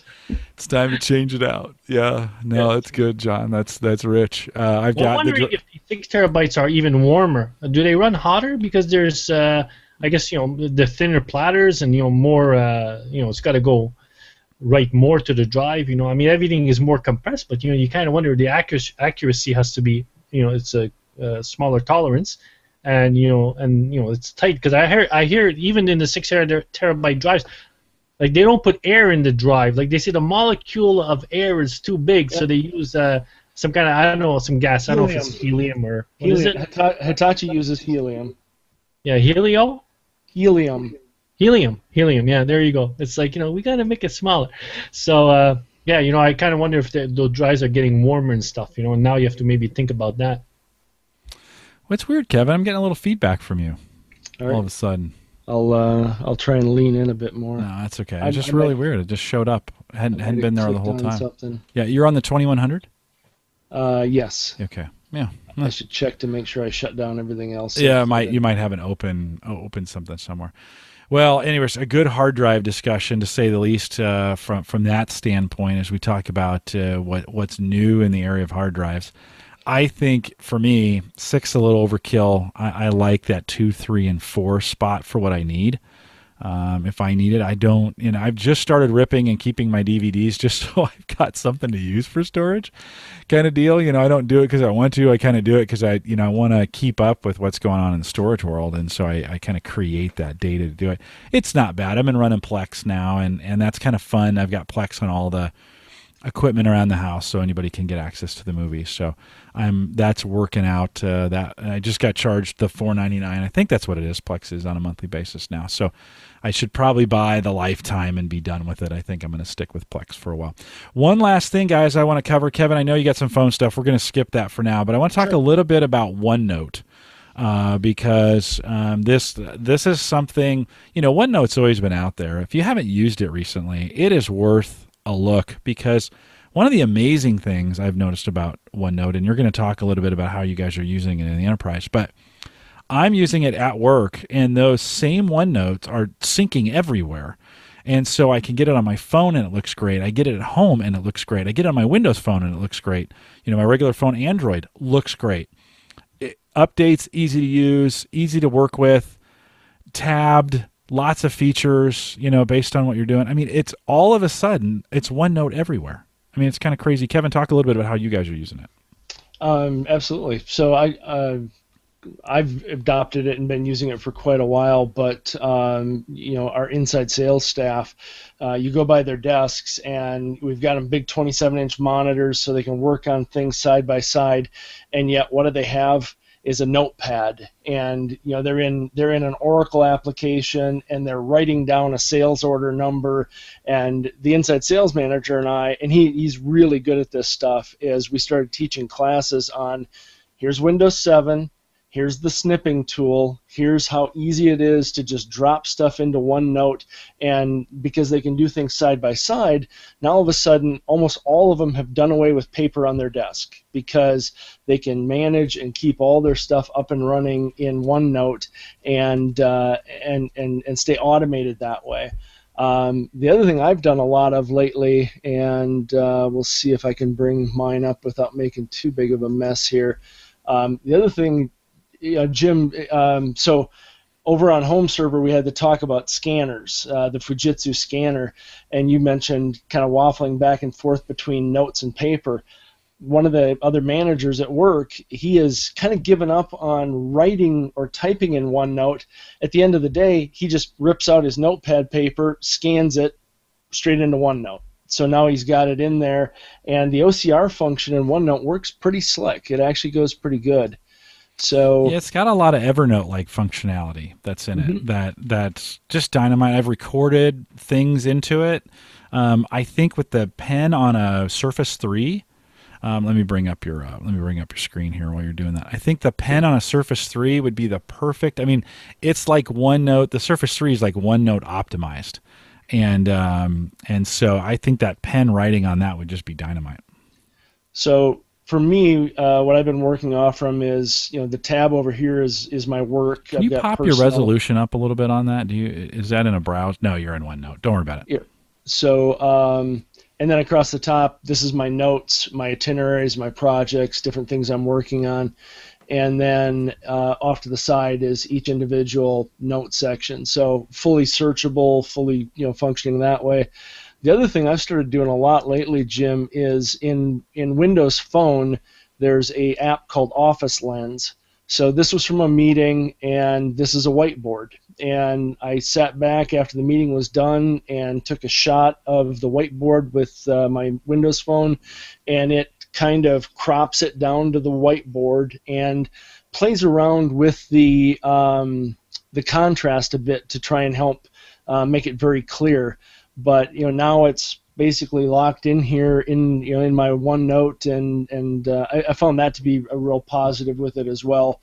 It's time to change it out. Yeah, no, it's good, John. That's that's rich. Uh, I've Well, I'm got the. wondering if the six terabytes are even warmer. Uh, Do they run hotter because there's, uh, I guess you know, the thinner platters and you know more. Uh, you know, it's got to go right more to the drive. You know, I mean everything is more compressed, but you know you kind of wonder the accuracy accuracy has to be. You know, it's a, a smaller tolerance, and you know, and you know it's tight because I hear I hear even in the six tera- terabyte drives. Like they don't put air in the drive. Like they say the molecule of air is too big, so they use uh, some kind of I don't know some gas. I don't know if it's helium or Helium. it? Hita- Hitachi uses helium. Yeah, helio. Helium. Helium, helium. Yeah, there you go. It's like you know we gotta make it smaller. So uh, yeah, you know I kind of wonder if the, those drives are getting warmer and stuff. You know, and now you have to maybe think about that. What's weird, Kevin? I'm getting a little feedback from you All all right. of a sudden. I'll uh, I'll try and lean in a bit more. No, that's okay. It's just I really might- weird. It just showed up. hadn't I hadn't been there the whole time. Something. Yeah, you're on the 2100. Uh, yes. Okay. Yeah. I should check to make sure I shut down everything else. Yeah, might you might have an open open something somewhere. Well, anyways, a good hard drive discussion to say the least uh, from from that standpoint as we talk about uh, what what's new in the area of hard drives. I think for me, six a little overkill. I, I like that two, three, and four spot for what I need. Um, if I need it, I don't. You know, I've just started ripping and keeping my DVDs just so I've got something to use for storage, kind of deal. You know, I don't do it because I want to. I kind of do it because I, you know, I want to keep up with what's going on in the storage world, and so I, I kind of create that data to do it. It's not bad. I've been running Plex now, and and that's kind of fun. I've got Plex on all the equipment around the house so anybody can get access to the movie. So I'm that's working out. Uh, that I just got charged the 4.99. I think that's what it is. Plex is on a monthly basis now. So I should probably buy the lifetime and be done with it. I think I'm going to stick with Plex for a while. One last thing, guys, I want to cover. Kevin, I know you got some phone stuff. We're going to skip that for now, but I want to talk sure. a little bit about OneNote. Uh, because um, this this is something you know OneNote's always been out there. If you haven't used it recently, it is worth a look because one of the amazing things I've noticed about OneNote, and you're going to talk a little bit about how you guys are using it in the enterprise, but I'm using it at work, and those same OneNotes are syncing everywhere. And so I can get it on my phone and it looks great. I get it at home and it looks great. I get it on my Windows phone and it looks great. You know, my regular phone, Android, looks great. It, updates, easy to use, easy to work with, tabbed, lots of features, you know, based on what you're doing. I mean, it's all of a sudden, it's OneNote everywhere. I mean, it's kind of crazy. Kevin, talk a little bit about how you guys are using it. Um, absolutely. So I, uh, I've adopted it and been using it for quite a while, but um, you know our inside sales staff, uh, you go by their desks and we've got them big 27-inch monitors so they can work on things side by side, and yet what do they have? is a notepad and you know they're in they're in an oracle application and they're writing down a sales order number and the inside sales manager and i and he, he's really good at this stuff is we started teaching classes on here's windows 7 here's the snipping tool. Here's how easy it is to just drop stuff into OneNote and because they can do things side by side now all of a sudden almost all of them have done away with paper on their desk because they can manage and keep all their stuff up and running in OneNote and uh, and, and and stay automated that way. Um, the other thing I've done a lot of lately, and uh, we'll see if I can bring mine up without making too big of a mess here. Um, the other thing uh, Jim, um, so over on home server we had to talk about scanners, uh, the Fujitsu scanner, and you mentioned kind of waffling back and forth between notes and paper. One of the other managers at work, he has kind of given up on writing or typing in OneNote. At the end of the day, he just rips out his notepad paper, scans it straight into OneNote. So now he's got it in there, and the OCR function in OneNote works pretty slick. It actually goes pretty good. So yeah, it's got a lot of Evernote like functionality that's in mm-hmm. it. That that's just dynamite. I've recorded things into it. Um, I think with the pen on a Surface Three. Um, let me bring up your uh, let me bring up your screen here while you're doing that. I think the pen on a Surface 3 would be the perfect. I mean, it's like OneNote. The Surface 3 is like OneNote optimized, and um, and so I think that pen writing on that would just be dynamite. So for me, uh, what I've been working off from is, you know, the tab over here is is my work. Can I've you pop personal. your resolution up a little bit on that? Do you is that in a browse? No, you're in OneNote. Don't worry about it. Yeah. So, um, and then across the top, this is my notes, my itineraries, my projects, different things I'm working on, and then uh, off to the side is each individual note section. So fully searchable, fully you know functioning that way. The other thing I've started doing a lot lately, Jim, is in in Windows Phone. There's a app called Office Lens. So this was from a meeting, and this is a whiteboard. And I sat back after the meeting was done and took a shot of the whiteboard with uh, my Windows Phone, and it kind of crops it down to the whiteboard and plays around with the um, the contrast a bit to try and help uh, make it very clear but you know now it's basically locked in here in you know in my OneNote, and and uh, I, I, found that to be a real positive with it as well.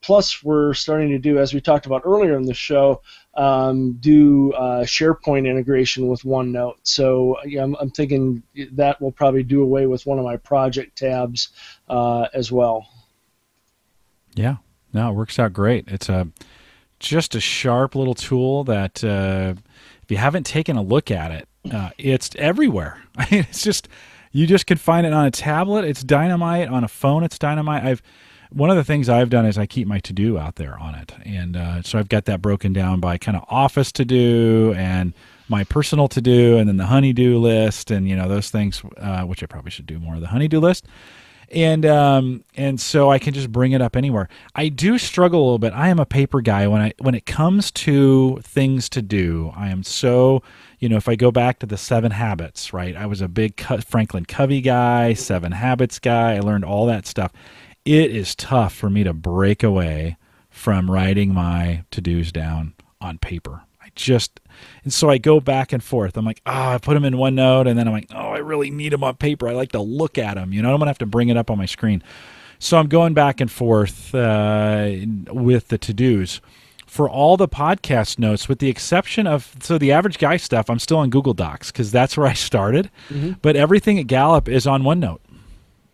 Plus, we're starting to do, as we talked about earlier in the show, um, do uh, SharePoint integration with OneNote. So yeah, I'm, I'm, thinking that will probably do away with one of my project tabs uh, as well. Yeah, no, it works out great. It's a just a sharp little tool that uh, if you haven't taken a look at it, uh, it's everywhere. I mean, it's just you just can find it on a tablet. It's dynamite on a phone. It's dynamite. I've one of the things I've done is I keep my to do out there on it, and uh, so I've got that broken down by kind of office to do and my personal to do, and then the honeydew list, and you know those things, uh, which I probably should do more of the honeydew list and um, and so I can just bring it up anywhere. I do struggle a little bit. I am a paper guy when I when it comes to things to do. I am so you know if I go back to the Seven Habits, right? I was a big Franklin Covey guy, Seven Habits guy. I learned all that stuff. It is tough for me to break away from writing my to dos down on paper. I just and so I go back and forth. I'm like, ah, oh, I put them in OneNote, and then I'm like, oh, I really need them on paper. I like to look at them. You know, I'm gonna have to bring it up on my screen. So I'm going back and forth uh, with the to dos for all the podcast notes, with the exception of so the average guy stuff. I'm still on Google Docs because that's where I started. Mm-hmm. But everything at Gallup is on OneNote.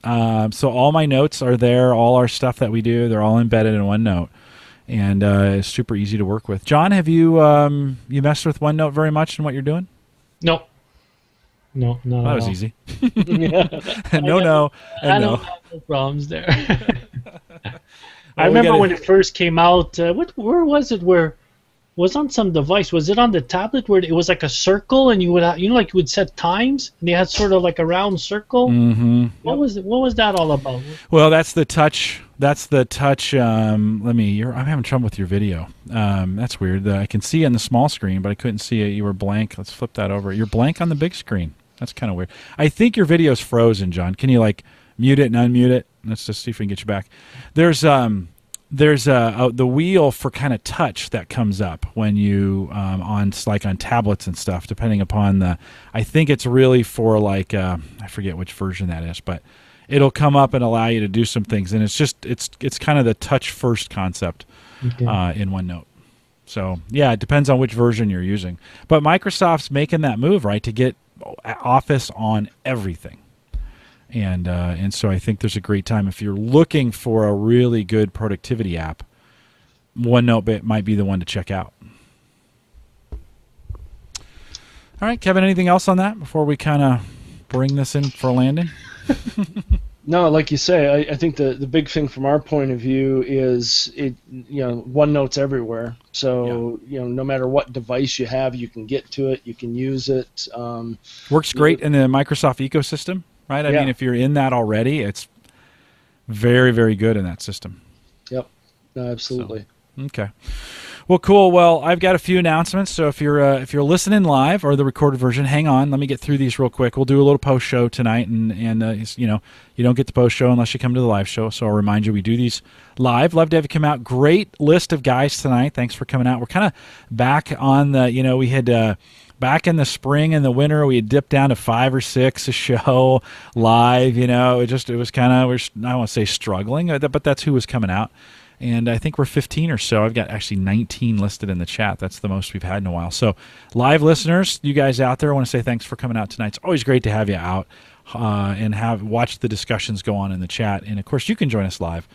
Um, so all my notes are there. All our stuff that we do, they're all embedded in OneNote and uh, it's super easy to work with. John, have you um, you messed with OneNote very much in what you're doing? No. No, no. that was easy. no, no, and I no. don't have no problems there. I remember gotta... when it first came out. Uh, what? Where was it? Where was on some device? Was it on the tablet where it was like a circle and you would have, you know like you would set times and they had sort of like a round circle? Mm-hmm. What was it? What was that all about? Well, that's the touch. That's the touch. Um, let me. I'm having trouble with your video. Um, that's weird. I can see on the small screen, but I couldn't see it. You were blank. Let's flip that over. You're blank on the big screen. That's kind of weird. I think your video's frozen, John. Can you like mute it and unmute it? Let's just see if we can get you back. There's um there's a, a, the wheel for kind of touch that comes up when you um, on like on tablets and stuff depending upon the i think it's really for like uh, i forget which version that is but it'll come up and allow you to do some things and it's just it's it's kind of the touch first concept okay. uh, in onenote so yeah it depends on which version you're using but microsoft's making that move right to get office on everything and uh, and so I think there's a great time if you're looking for a really good productivity app. OneNote might be the one to check out. All right, Kevin. Anything else on that before we kind of bring this in for landing? No, like you say, I, I, think the, the big thing from our point of view is it. You know, OneNote's everywhere. So yeah. you know, no matter what device you have, you can get to it. You can use it. Um, Works great in the Microsoft ecosystem right? I yeah. mean, if you're in that already, it's very, very good in that system. Yep. No, absolutely. So, okay. Well, cool. Well, I've got a few announcements. So if you're uh, if you're listening live or the recorded version, hang on. Let me get through these real quick. We'll do a little post show tonight, and and uh, you know you don't get the post show unless you come to the live show. So I'll remind you we do these live. Love to have you come out. Great list of guys tonight. Thanks for coming out. We're kind of back on the you know we had. Uh, back in the spring and the winter we had dipped down to five or six a show live you know it just it was kind of i don't want to say struggling uh, but that's who was coming out and i think we're 15 or so. I've got actually 19 listed in the chat. That's the most we've had in a while. So live listeners you guys out there i want to say thanks for coming out tonight. It's always great to have you out uh, and have watch the discussions go on in the chat. And of course you can join us live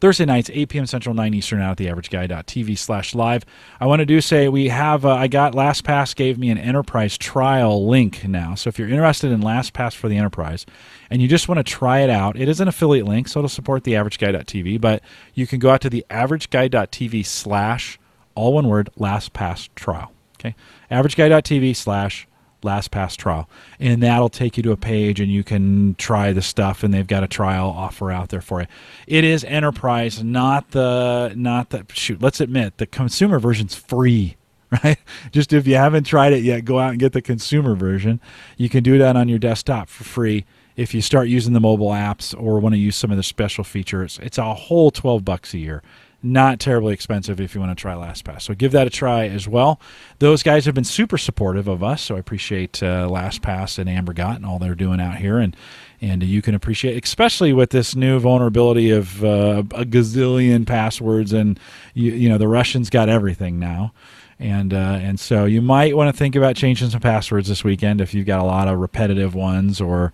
Thursday nights, 8 p.m. Central, 9 Eastern, out at theaverageguy.tv slash live. I want to do say we have, uh, I got LastPass gave me an enterprise trial link now. So if you're interested in LastPass for the enterprise and you just want to try it out, it is an affiliate link, so it'll support theaverageguy.tv, but you can go out to theaverageguy.tv slash, all one word, LastPass trial. Okay, averageguy.tv slash LastPass trial. And that'll take you to a page and you can try the stuff and they've got a trial offer out there for you. It is enterprise not the not the shoot let's admit the consumer version's free right? Just if you haven't tried it yet go out and get the consumer version. You can do that on your desktop for free if you start using the mobile apps or want to use some of the special features. It's a whole 12 bucks a year not terribly expensive if you want to try LastPass. So give that a try as well. Those guys have been super supportive of us, so I appreciate uh, LastPass and Amber Gott and all they're doing out here, and and you can appreciate, especially with this new vulnerability of uh, a gazillion passwords, and you, you know the Russians got everything now. And uh, and so you might want to think about changing some passwords this weekend if you've got a lot of repetitive ones or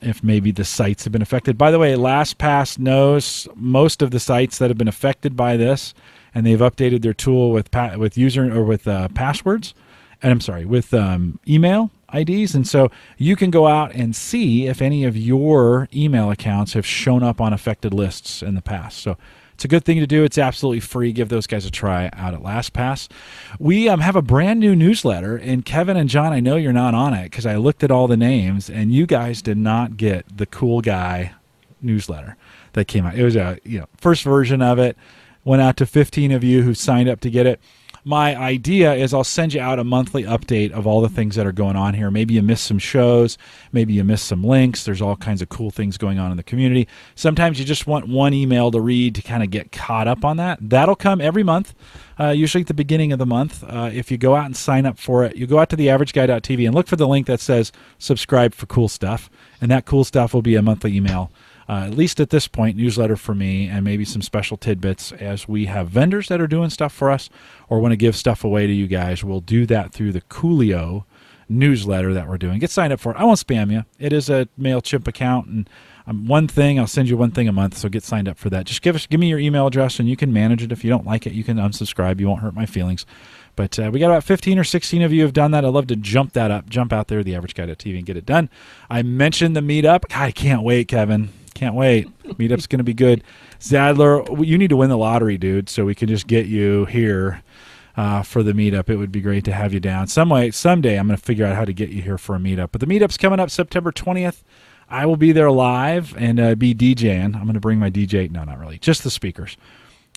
if maybe the sites have been affected. By the way, LastPass knows most of the sites that have been affected by this, and they've updated their tool with pa- with user or with uh, passwords, and I'm sorry, with um, email IDs, and so you can go out and see if any of your email accounts have shown up on affected lists in the past. So it's a good thing to do. It's absolutely free. Give those guys a try out at LastPass. We um, have a brand new newsletter, and Kevin and John, I know you're not on it because I looked at all the names, and you guys did not get the cool guy newsletter that came out. It was a you know first version of it. Went out to 15 of you who signed up to get it my idea is I'll send you out a monthly update of all the things that are going on here. Maybe you missed some shows, maybe you missed some links. There's all kinds of cool things going on in the community. Sometimes you just want one email to read to kind of get caught up on that. That'll come every month, uh, usually at the beginning of the month. Uh, if you go out and sign up for it, you go out to the averageguy.tv and look for the link that says subscribe for cool stuff, and that cool stuff will be a monthly email uh, at least at this point, newsletter for me and maybe some special tidbits as we have vendors that are doing stuff for us or want to give stuff away to you guys. We'll do that through the Coolio newsletter that we're doing. Get signed up for it. I won't spam you. It is a MailChimp account and um, one thing, I'll send you one thing a month, so get signed up for that. Just give us, give me your email address, and you can manage it. If you don't like it, you can unsubscribe. You won't hurt my feelings. But uh, we got about 15 or 16 of you have done that. I'd love to jump that up, jump out there, the average guy TV, and get it done. I mentioned the meetup. God, I can't wait, Kevin. Can't wait. Meetup's going to be good. Zajdler, you need to win the lottery, dude, so we can just get you here uh, for the meetup. It would be great to have you down. Some way, someday, I'm going to figure out how to get you here for a meetup. But the meetup's coming up September 20th. I will be there live and uh, be DJing. I'm going to bring my DJ. No, not really. Just the speakers.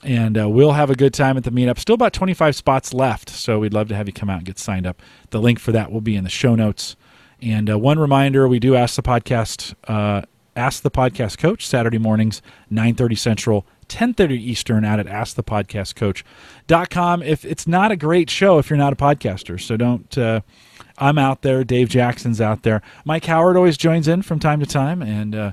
And uh, we'll have a good time at the meetup. Still about 25 spots left, so we'd love to have you come out and get signed up. The link for that will be in the show notes. And uh, one reminder: we do ask the podcast uh, Ask the Podcast Coach Saturday mornings, 9:30 Central, 10:30 Eastern out at askthepodcastcoach.com. If it's not a great show if you're not a podcaster, so don't uh, I'm out there, Dave Jackson's out there. Mike Howard always joins in from time to time and uh,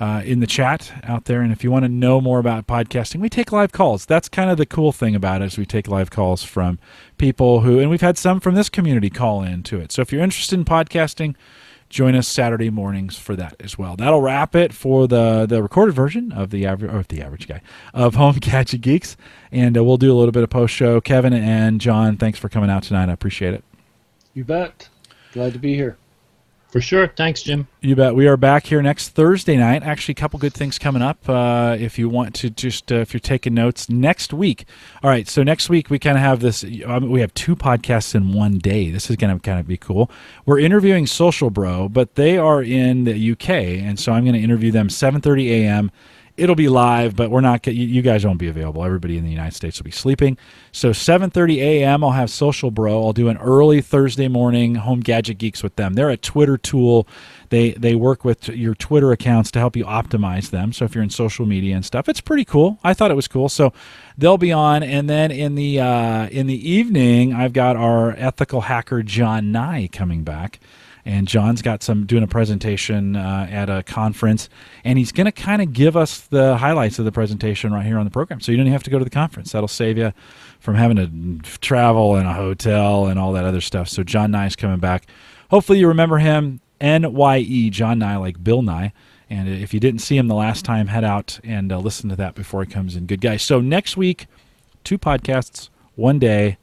uh, in the chat out there. And if you want to know more about podcasting, we take live calls. That's kind of the cool thing about it is we take live calls from people who, and we've had some from this community call in to it. So if you're interested in podcasting, join us Saturday mornings for that as well. That'll wrap it for the the recorded version of the average or the average guy of Home Gadget Geeks, and uh, we'll do a little bit of post show. Kevin and John, thanks for coming out tonight. I appreciate it. You bet. Glad to be here. For sure. Thanks, Jim. You bet. We are back here next Thursday night. Actually, a couple good things coming up. Uh, if you want to just, uh, if you're taking notes, next week. All right. So next week we kind of have this. Um, we have two podcasts in one day. This is going to kind of be cool. We're interviewing SocialBro, but they are in the UK, and so I'm going to interview them 7:30 a.m it'll be live, but we're not. You guys won't be available. Everybody in the United States will be sleeping. So 7:30 a.m. I'll have SocialBro. I'll do an early Thursday morning Home Gadget Geeks with them. They're a Twitter tool. They they work with your Twitter accounts to help you optimize them. So if you're in social media and stuff, it's pretty cool. I thought it was cool. So they'll be on, and then in the uh, in the evening, I've got our ethical hacker John Nye coming back and John's got some doing a presentation uh, at a conference, and he's going to kind of give us the highlights of the presentation right here on the program. So you don't have to go to the conference. That'll save you from having to travel in a hotel and all that other stuff. So John Nye's coming back. Hopefully you remember him. N Y E John Nye, like Bill Nye. And if you didn't see him the last time, head out and uh, listen to that before he comes in. Good guy. So next week, two podcasts, one day.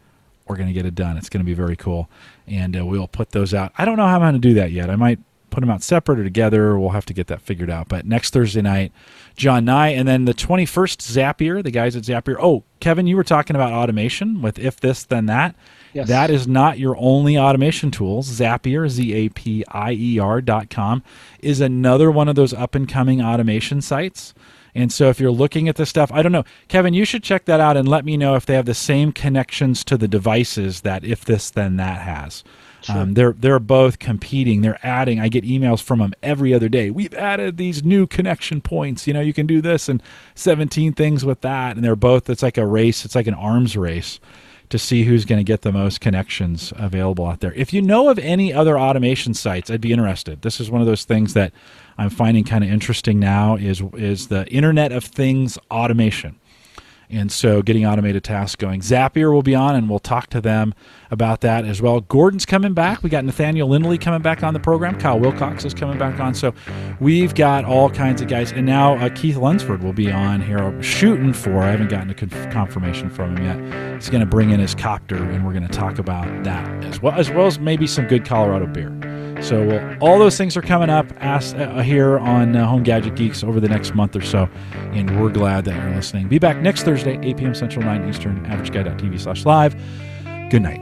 We're going to get it done. It's going to be very cool and uh, we'll put those out. I don't know how I'm going to do that yet. I might put them out separate or together. We'll have to get that figured out. But next Thursday night, John Nye, and then the 21st, Zapier, the guys at Zapier. Oh, Kevin, you were talking about automation with if this, then that. Yes. That is not your only automation tools. Zapier, Z A P I E R dot com, is another one of those up and coming automation sites. And so if you're looking at this stuff, I don't know. Kevin, you should check that out and let me know if they have the same connections to the devices that if this then that has. Sure. Um, they're they're both competing. They're adding. I get emails from them every other day. We've added these new connection points. You know, you can do this and 17 things with that. And they're both. It's like a race. It's like an arms race to see who's going to get the most connections available out there. If you know of any other automation sites, I'd be interested. This is one of those things that I'm finding kind of interesting now is is the Internet of Things automation. And so getting automated tasks going. Zapier will be on, and we'll talk to them about that as well. Gordon's coming back. We got Nathaniel Lindley coming back on the program. Kyle Wilcox is coming back on. So we've got all kinds of guys. And now uh, Keith Lunsford will be on here shooting for, I haven't gotten a conf- confirmation from him yet. He's going to bring in his copter, and we're going to talk about that as well, as well as maybe some good Colorado beer. So all those things are coming up ask, uh, here on uh, Home Gadget Geeks over the next month or so, and we're glad that you're listening. Be back next Thursday, 8 p.m. Central, 9 Eastern, averageguy.tv slash live. Good night.